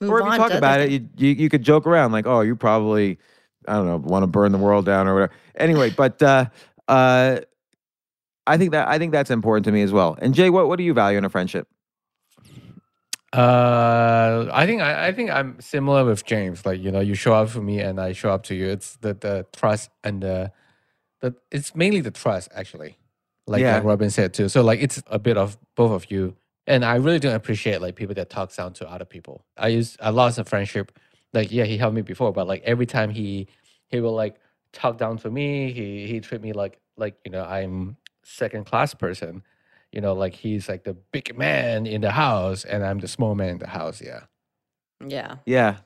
move or if you talk about it, you, you you could joke around like, "Oh, you probably I don't know, want to burn the world down or whatever." Anyway, but uh uh I think that I think that's important to me as well. And Jay, what what do you value in a friendship? Uh, I think I, I think I'm similar with James. Like you know, you show up for me and I show up to you. It's the the trust and the the it's mainly the trust actually. Like Yeah. like Robyn said too. So like it's a bit of both of you. And I really don't appreciate like people that talk down to other people. I used I lost a friendship. Like yeah, he helped me before, but like every time he he will like talk down to me. He he treat me like like you know I'm second class person. You know, like he's like the big man in the house, and I'm the small man in the house. Yeah. yeah, Yeah.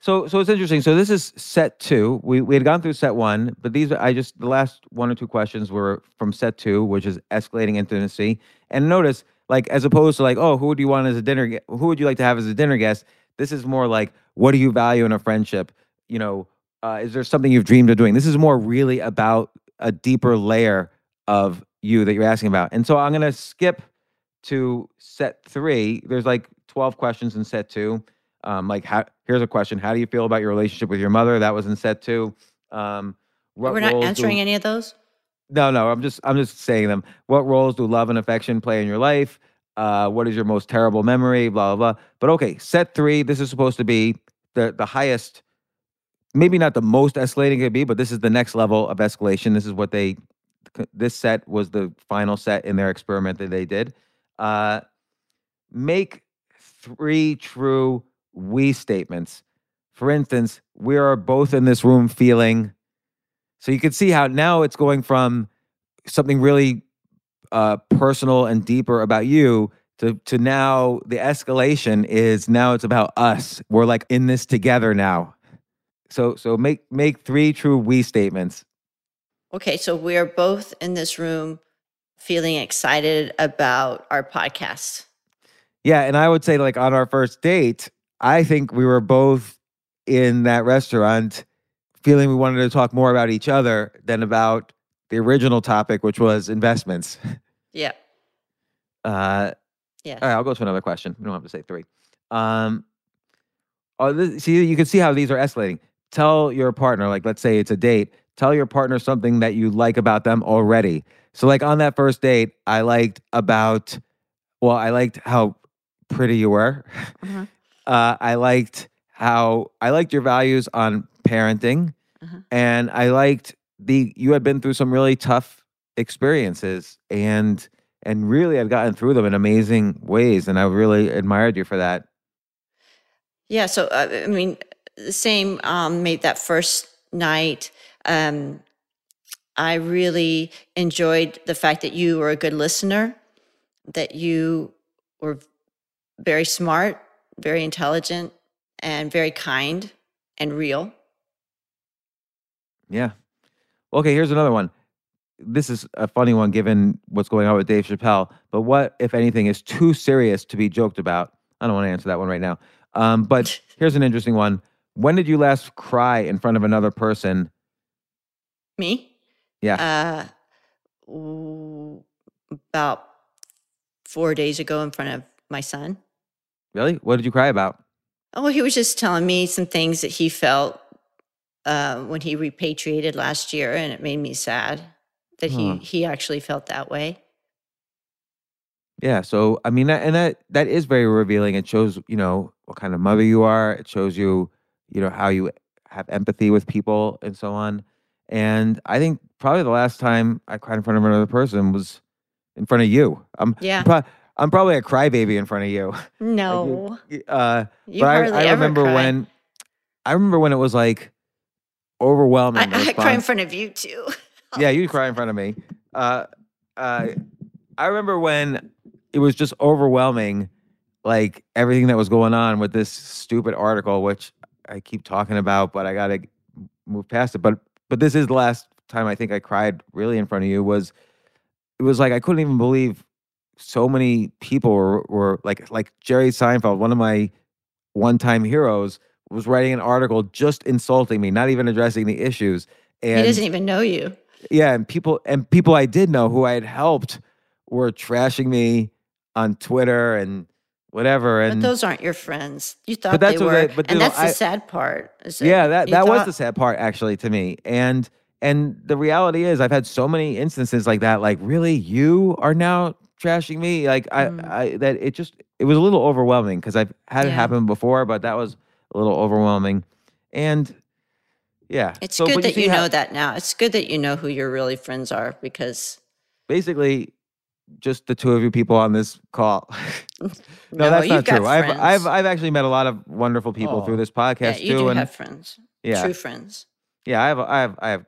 So so it's interesting. So this is set two. We we had gone through set one, but these I just the last one or two questions were from set two, which is escalating intimacy. And notice, like as opposed to like, oh, who would you want as a dinner? Who would you like to have as a dinner guest? This is more like, what do you value in a friendship? You know, uh, is there something you've dreamed of doing? This is more really about a deeper layer of you that you're asking about. And so I'm gonna skip to set three. There's like 12 questions in set two. Um, like how here's a question: How do you feel about your relationship with your mother? That was in set two. Um, what we're not roles do- answering any of those. no, no. I'm just I'm just saying them. What roles do love and affection play in your life? Uh, what is your most terrible memory? Blah blah blah. But okay, set three. This is supposed to be the the highest. Maybe not the most escalating it could be, but this is the next level of escalation. This is what they. This set was the final set in their experiment that they did. Uh, make three true we statements. For instance, we are both in this room feeling. So you can see how now it's going from something really uh, personal and deeper about you to to now the escalation is now it's about us. We're like in this together now. So so make make three true we statements. Okay, so we're both in this room feeling excited about our podcast. Yeah, and I would say like on our first date, I think we were both in that restaurant feeling we wanted to talk more about each other than about the original topic, which was investments. Yeah. Uh, Yes. all right, I'll go to another question. We don't have to say three. Um, oh, this, see, you can see how these are escalating. Tell your partner, like, let's say it's a date. Tell your partner something that you like about them already. So, like on that first date, I liked about, well, I liked how pretty you were. Mhm. Uh, I liked how I liked your values on parenting, Mhm. and I liked the you had been through some really tough experiences, and and really had gotten through them in amazing ways, and I really admired you for that. Yeah. So, uh, I mean, the same, um, made that first night. Um, I really enjoyed the fact that you were a good listener, that you were very smart, very intelligent, and very kind and real. Yeah. Okay, here's another one. This is a funny one given what's going on with Dave Chappelle. But what, if anything, is too serious to be joked about? I don't want to answer that one right now. Um, but here's an interesting one. When did you last cry in front of another person? Me? Yeah. Uh, about four days ago in front of my son. Really? What did you cry about? Oh, he was just telling me some things that he felt uh, when he repatriated last year, and it made me sad that he he actually felt that way. Yeah. So I mean, that, and that that is very revealing. It shows you know what kind of mother you are. It shows you you know how you have empathy with people and so on. And I think probably the last time I cried in front of another person was in front of you. I'm Yeah. pro- I'm probably a crybaby in front of you. No, Uh, you but hardly I, I ever remember cry. when I remember when it was like overwhelming. I, I cry in front of you too. yeah, you cry in front of me. Uh, uh, I remember when it was just overwhelming, like everything that was going on with this stupid article, which I keep talking about, but I gotta move past it. But but this is the last time I think I cried really in front of you. Was it was like I couldn't even believe so many people were, were like like Jerry Seinfeld, one of my one time heroes, was writing an article just insulting me, not even addressing the issues. And he doesn't even know you. yeah, and people and people I did know who I had helped were trashing me on Twitter and whatever. But those aren't your friends. You thought that's they were, they- but and that's the sad part. yeah, that you that was the sad part actually to me. And and the reality is, I've had so many instances like that. Like, really, you are now trashing me? Like, I, Mm. I that it just it was a little overwhelming because I've had it happen before, but that was a little overwhelming. And yeah, It's so, good that you how- know that now. It's good that you know who your really friends are because basically just the two of you people on this call. no, No, that's not true. I've. I've I've actually met a lot of wonderful people through Oh. this yeah, podcast you too, do and have friends, yeah, true friends. yeah, I have I have I have.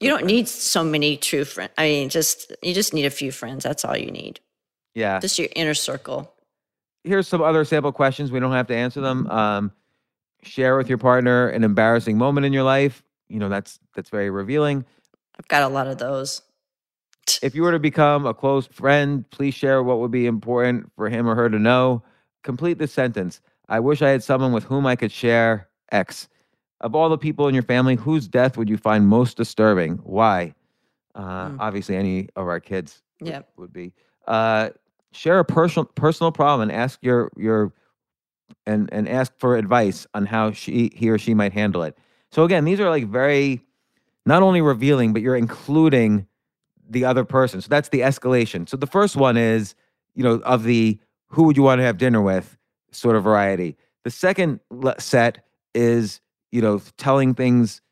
You don't need so many true friends. I mean, just you just need a few friends. That's all you need. Yeah, Just your inner circle. here's some other sample questions. We don't have to answer them. Um, share with your partner an embarrassing moment in your life. You know that's that's very revealing. I've got a lot of those. If you were to become a close friend, please share what would be important for him or her to know. Complete this sentence. I wish I had someone with whom I could share X. Of all the people in your family, whose death would you find most disturbing? Why? Uh, Mm. Obviously, any of our kids would, Yep. would be. Uh, share a personal personal problem and ask your your and and ask for advice on how she he or she might handle it. So again, these are like very not only revealing, but you're including the other person. So that's the escalation. So the first one is, you know, of the who would you want to have dinner with sort of variety. The second set is, you know, telling things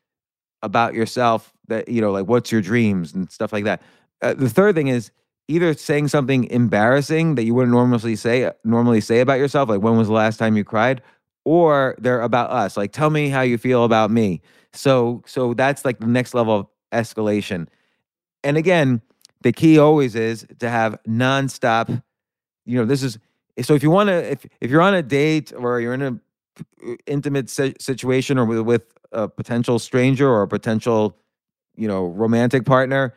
about yourself that, you know, like what's your dreams and stuff like that. Uh, the third thing is either saying something embarrassing that you wouldn't normally say normally say about yourself, like when was the last time you cried, or they're about us, like tell me how you feel about me. So so that's like the next level of escalation. And again, the key always is to have nonstop, you know, this is so if you want to, if if you're on a date or you're in a intimate si- situation or with, with a potential stranger or a potential, you know, romantic partner,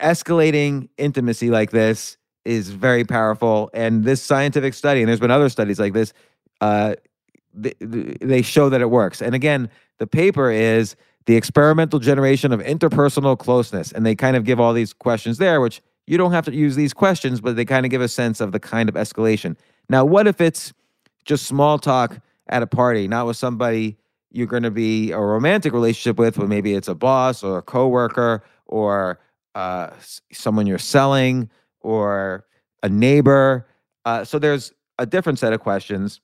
escalating intimacy like this is very powerful. And this scientific study, and there's been other studies like this, uh, they, they show that it works. And again, the paper is the experimental generation of interpersonal closeness. And they kind of give all these questions there, which you don't have to use these questions, but they kind of give a sense of the kind of escalation. Now, what if it's just small talk at a party, not with somebody you're going to be a romantic relationship with, but maybe it's a boss or a coworker or uh, someone you're selling or a neighbor. Uh, so there's a different set of questions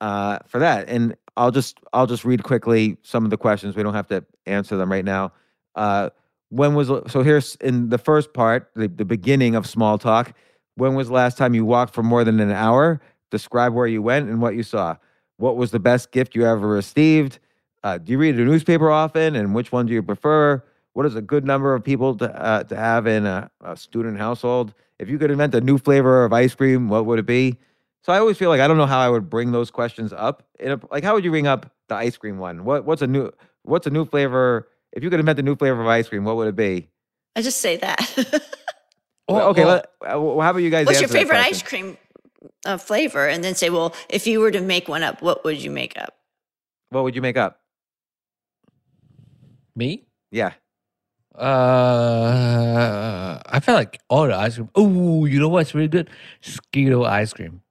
uh, for that, and I'll just I'll just read quickly some of the questions. We don't have to answer them right now. Uh, when was so? Here's in the first part, the, the beginning of small talk. When was the last time you walked for more than an hour? Describe where you went and what you saw. What was the best gift you ever received? Uh, do you read a newspaper often, and which one do you prefer? What is a good number of people to uh, to have in a, a student household? If you could invent a new flavor of ice cream, what would it be? So I always feel like I don't know how I would bring those questions up. In a, like, how would you bring up the ice cream one? What what's a new what's a new flavor? If you could invent a new flavor of ice cream, what would it be? I just say that. Well, okay, let- uh, well, how about you guys? What's your answer that favorite ice cream uh, flavor? And then say, well, if you were to make one up, what would you make up? What would you make up? Me? Yeah. Uh, I feel like all the ice cream. Oh, you know what's really good? Skittle ice cream.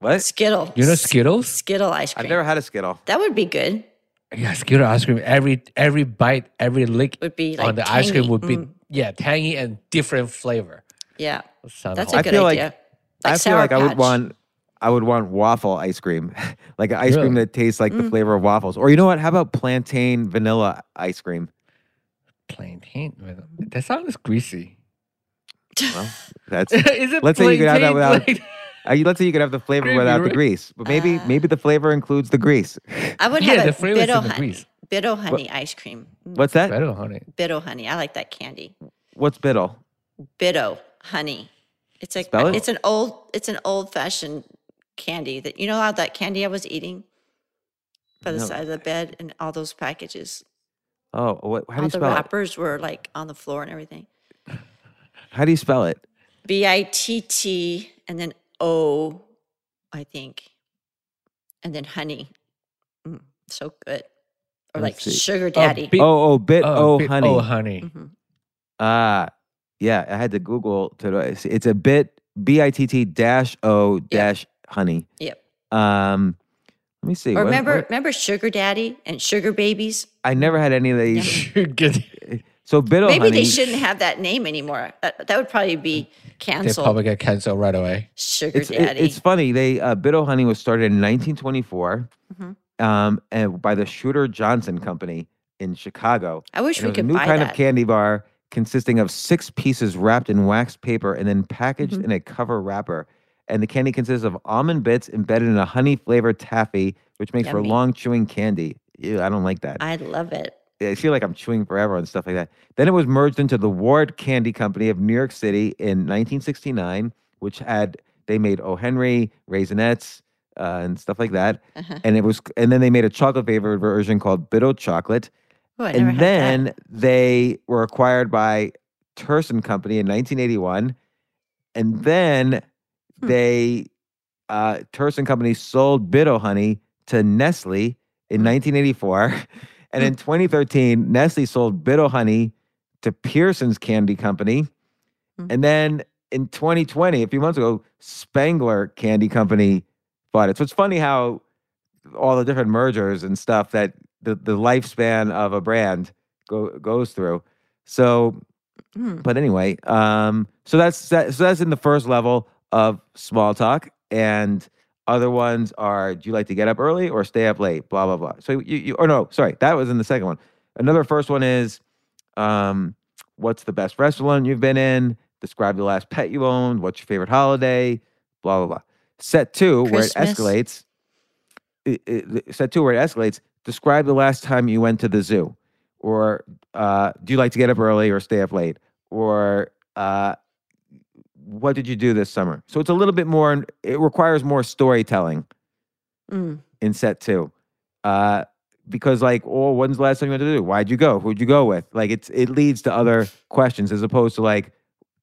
What? Skittle. You know Skittles? Skittle ice cream. I've never had a Skittle. that would be good. Yeah, Skittle ice cream. Every every bite, every lick Would be like on the ice cream would be Mm, yeah tangy and different flavor. yeah, Sounds that's awesome. a I good feel like- idea. I feel Sour like I would want I would want waffle ice cream. like an ice cream that tastes like the Mm. flavor of waffles. Or you know what? How about plantain vanilla ice cream? plantain. with- That sounds greasy. Well, that's Is it Let's say you could have that without- like- uh, let's say you could have the flavor Gravy, without the right? grease. But maybe Ah. maybe the flavor includes the grease. I would Yeah, have the a flavor is Bido the honey. grease. Bit-O-Honey ice cream. What's that? Better, honey. Bit-O-Honey. I like that candy. What's biddle? Bido honey. It's a Spell it? it's an old it's an old fashioned candy that you know how that candy I was eating by the No. side of the bed and all those packages. Oh, what, how do all you the spell it? wrappers were like on the floor and everything. How do you spell it? B I T T and then O, I think, and then honey. Mm, so good. Or like Let's see. sugar daddy. bit- oh, oh, bit oh, bit- honey. Oh, honey. Mhm. Ah, yeah. I had to Google to. It's it's a bit B I T T dash O dash honey. Yep. Um, let me see. Or what- remember, what- remember sugar daddy and sugar babies? I never had any of these. Sugar. So biddle Maybe honey. they shouldn't have that name anymore. That, that would probably be They canceled. probably get canceled right away. sugar It's it- daddy. it's funny. They uh, Bit-O-Honey was started in 1924, Mhm. um, and by the Schutter-Johnson Company in Chicago. I wish And it we was could a new buy kind that. of candy bar consisting of six pieces wrapped in waxed paper and then packaged Mhm. in a cover wrapper. And the candy consists of almond bits embedded in a honey flavored taffy, which makes for long chewing candy. Ew, I don't like that. I love it. I feel like I'm chewing forever and stuff like that. Then it was merged into the Ward Candy Company of New York City in 1969, which had they made O. Henry, Raisinets, uh, and stuff like that. Uh-huh. And it was, and then they made a chocolate flavored version called Bit-O-Chocolate Oh, never and then that. they were acquired by Terson Company in 1981, and then Hmm. they uh, Terson Company sold Bit-O-Honey to Nestle in Hmm. 1984, and in 2013, Nestle sold Bit-O-Honey to Pearson's Candy Company, Hmm. and then in 2020, a few months ago, Spangler Candy Company bought it. So it's funny how all the different mergers and stuff that the, the lifespan of a brand go, goes through. So, Mm. but anyway, um, so that's that, so that's in the first level of small talk, and other ones are: Do you like to get up early or stay up late? Blah blah blah. So you, you or no, sorry, that was in the second one. Another first one is, um, what's the best restaurant you've been in? Describe the last pet you owned. What's your favorite holiday? Blah blah blah. Set two, where it escalates. It, it, set two, where it escalates. Describe the last time you went to the zoo, or uh, do you like to get up early or stay up late, or uh, what did you do this summer? So it's a little bit more. It requires more storytelling Mm. in set two, uh, because like, oh, when's the last time you went to do? Why'd you go? Who'd you go with? Like, it's it leads to other questions as opposed to like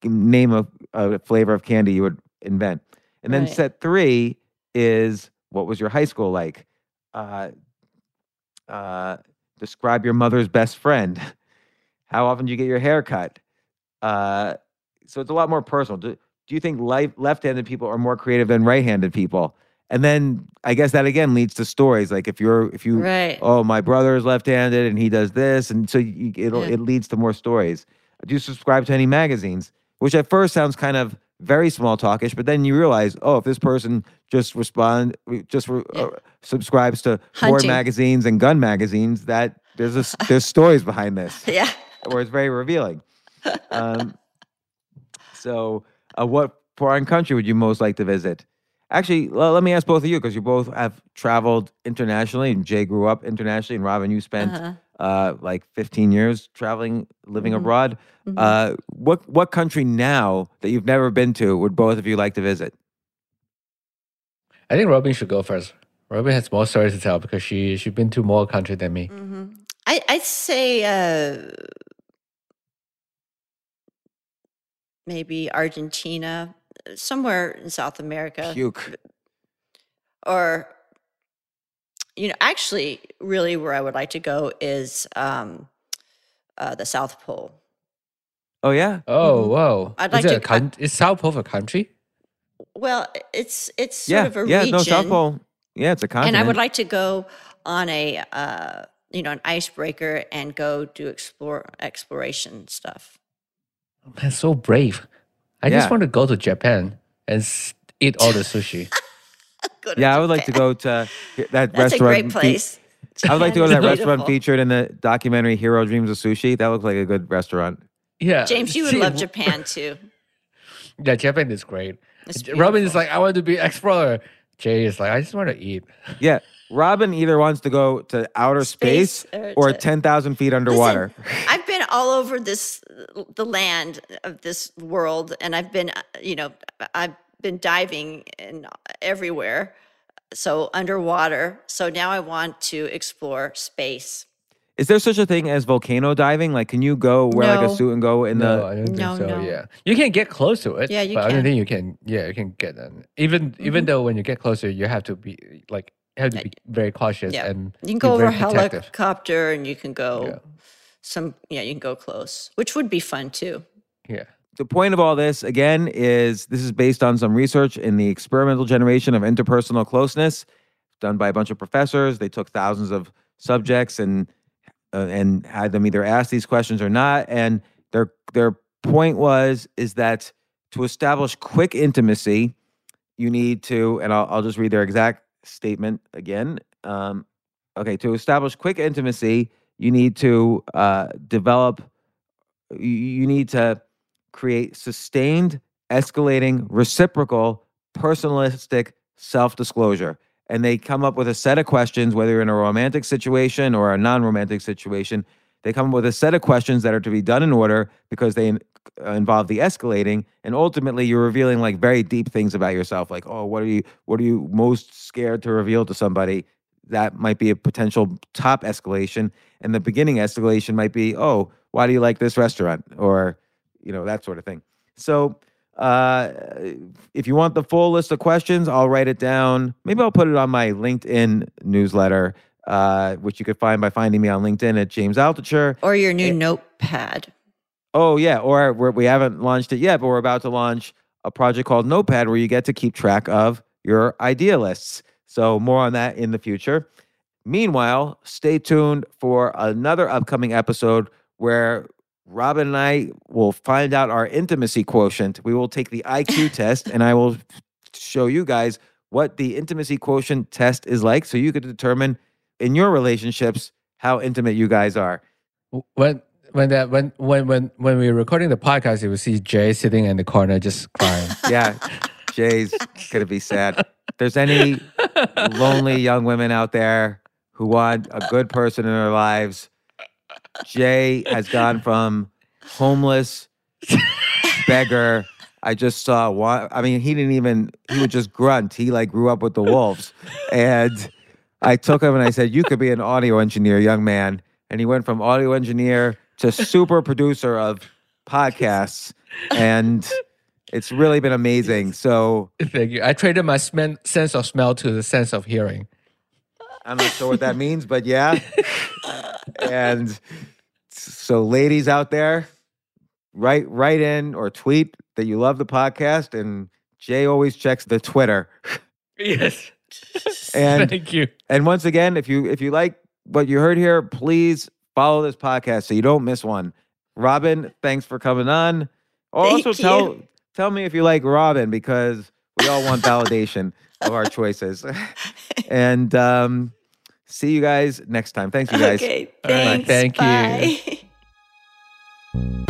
name a, a flavor of candy you would invent. And then Right. set three is what was your high school like? Uh, uh, describe your mother's best friend. How often do you get your hair cut? Uh, so it's a lot more personal. Do, do you think life, left-handed people are more creative than right-handed people? And then I guess that again leads to stories. Like if you're if you Right. oh my brother is left-handed and he does this, and so you, it'll Yeah. it leads to more stories. Do you subscribe to any magazines? Which at first sounds kind of very small talkish, but then you realize, oh, if this person just respond, just re- Yeah. uh, subscribes to Hunting. magazines and gun magazines, that there's a, there's stories behind this, Yeah. or it's very revealing. Um, so, uh, what foreign country would you most like to visit? Actually, well, let me ask both of you because you both have traveled internationally, and Jay grew up internationally, and Robyn, you spent Uh-huh. uh, like 15 years traveling, living Mhm. abroad. Mhm. Uh, what what country now that you've never been to would both of you like to visit? I think Robyn should go first. Robyn has more stories to tell because she she's been to more countries than me. hmm I I'd say uh, maybe Argentina, uh, somewhere in South America, Puke. or you know, actually, really, where I would like to go is um, uh, the South Pole. Oh yeah. Oh, Mhm. whoa! I'd is like it to- a coun- is South Pole a country? Well, it's it's sort Yeah. of a yeah. region, No, South Pole. Yeah, it's a continent. and I would like to go on a uh, you know an icebreaker and go do explore exploration stuff. Man, so brave. I Yeah. just want to go to Japan and eat all the sushi. Go to yeah, I would like to go to uh, that That's a restaurant. great fe- place. I would like to go to that Japan is restaurant featured in the documentary Jiro Dreams of Sushi. That looks like a good restaurant. yeah, James, you would see, love Japan too. Yeah, Japan is great. Robyn is like, I want to be explorer. Jay is like, I just want to eat. Yeah. Robyn either wants to go to outer space, Space or or to- 10,000 feet underwater. I've been all over this the land of this world, and I've been uh, you know I've been diving in everywhere. So underwater. So now I want to explore space. Is there such a thing as volcano diving? Like, can you go wear like a No. suit and go in no, the? I don't think No, so. no. Yeah, you can get close to it. Yeah, you but I don't can. think you can. Yeah, you can get them. Even even Mm-hmm. though when you get closer, you have to be like have to be very cautious Yeah. and You can be go over a protective. helicopter, and you can go Yeah. Some. Yeah, you can go close, which would be fun too. Yeah. The point of all this, again, is this is based on some research in the experimental generation of interpersonal closeness, done by a bunch of professors. They took thousands of subjects and uh, and had them either ask these questions or not. And their their point was is that to establish quick intimacy, you need to, and I'll, I'll just read their exact statement again. Um, okay, to establish quick intimacy, you need to uh, develop. You, need to create sustained, escalating, reciprocal, personalistic self disclosure. And they come up with a set of questions, whether you're in a romantic situation or a non romantic situation. They come up with a set of questions that are to be done in order because they uh, involve the escalating. And ultimately, you're revealing like very deep things about yourself. Like, oh, what are you, what are you most scared to reveal to somebody? That might be a potential top escalation. And the beginning escalation might be, oh, why do you like this restaurant? Or, you know, that sort of thing. So, uh, if you want the full list of questions, I'll write it down. Maybe I'll put it on my LinkedIn newsletter, uh, which you could find by finding me on LinkedIn at James Altucher. Or your new Eh. notepad. Oh yeah, or we're, we haven't launched it yet, but we're about to launch a project called Notepad where you get to keep track of your idea lists. So more on that in the future. Meanwhile, stay tuned for another upcoming episode where Robyn and I will find out our intimacy quotient. We will take the IQ test and I will show you guys what the intimacy quotient test is like so you could determine in your relationships how intimate you guys are. When when that when when when when we were recording the podcast, you would see Jay sitting in the corner just crying. Yeah, Jay's gonna be sad. If there's any lonely young women out there who want a good person in their lives, Jay has gone from homeless beggar. I just saw one. I mean, he didn't even. He would just grunt. He like grew up with the wolves, and I took him and I said, "You could be an audio engineer, young man." And he went from audio engineer to super producer of podcasts, and it's really been amazing. So Thank you. I traded my smen- sense of smell to the sense of hearing. I'm not sure what that means, but yeah. and so, ladies out there, write write in or tweet that you love the podcast, and Jay always checks the Twitter. Yes. And Thank you. and once again, if you if you like what you heard here, please follow this podcast so you don't miss one. Robyn, thanks for coming on. Also, Thank tell you tell me if you like Robyn because we all want validation of our choices. and um, see you guys next time. Thanks, you guys. Okay, thanks, right, Thank bye. you.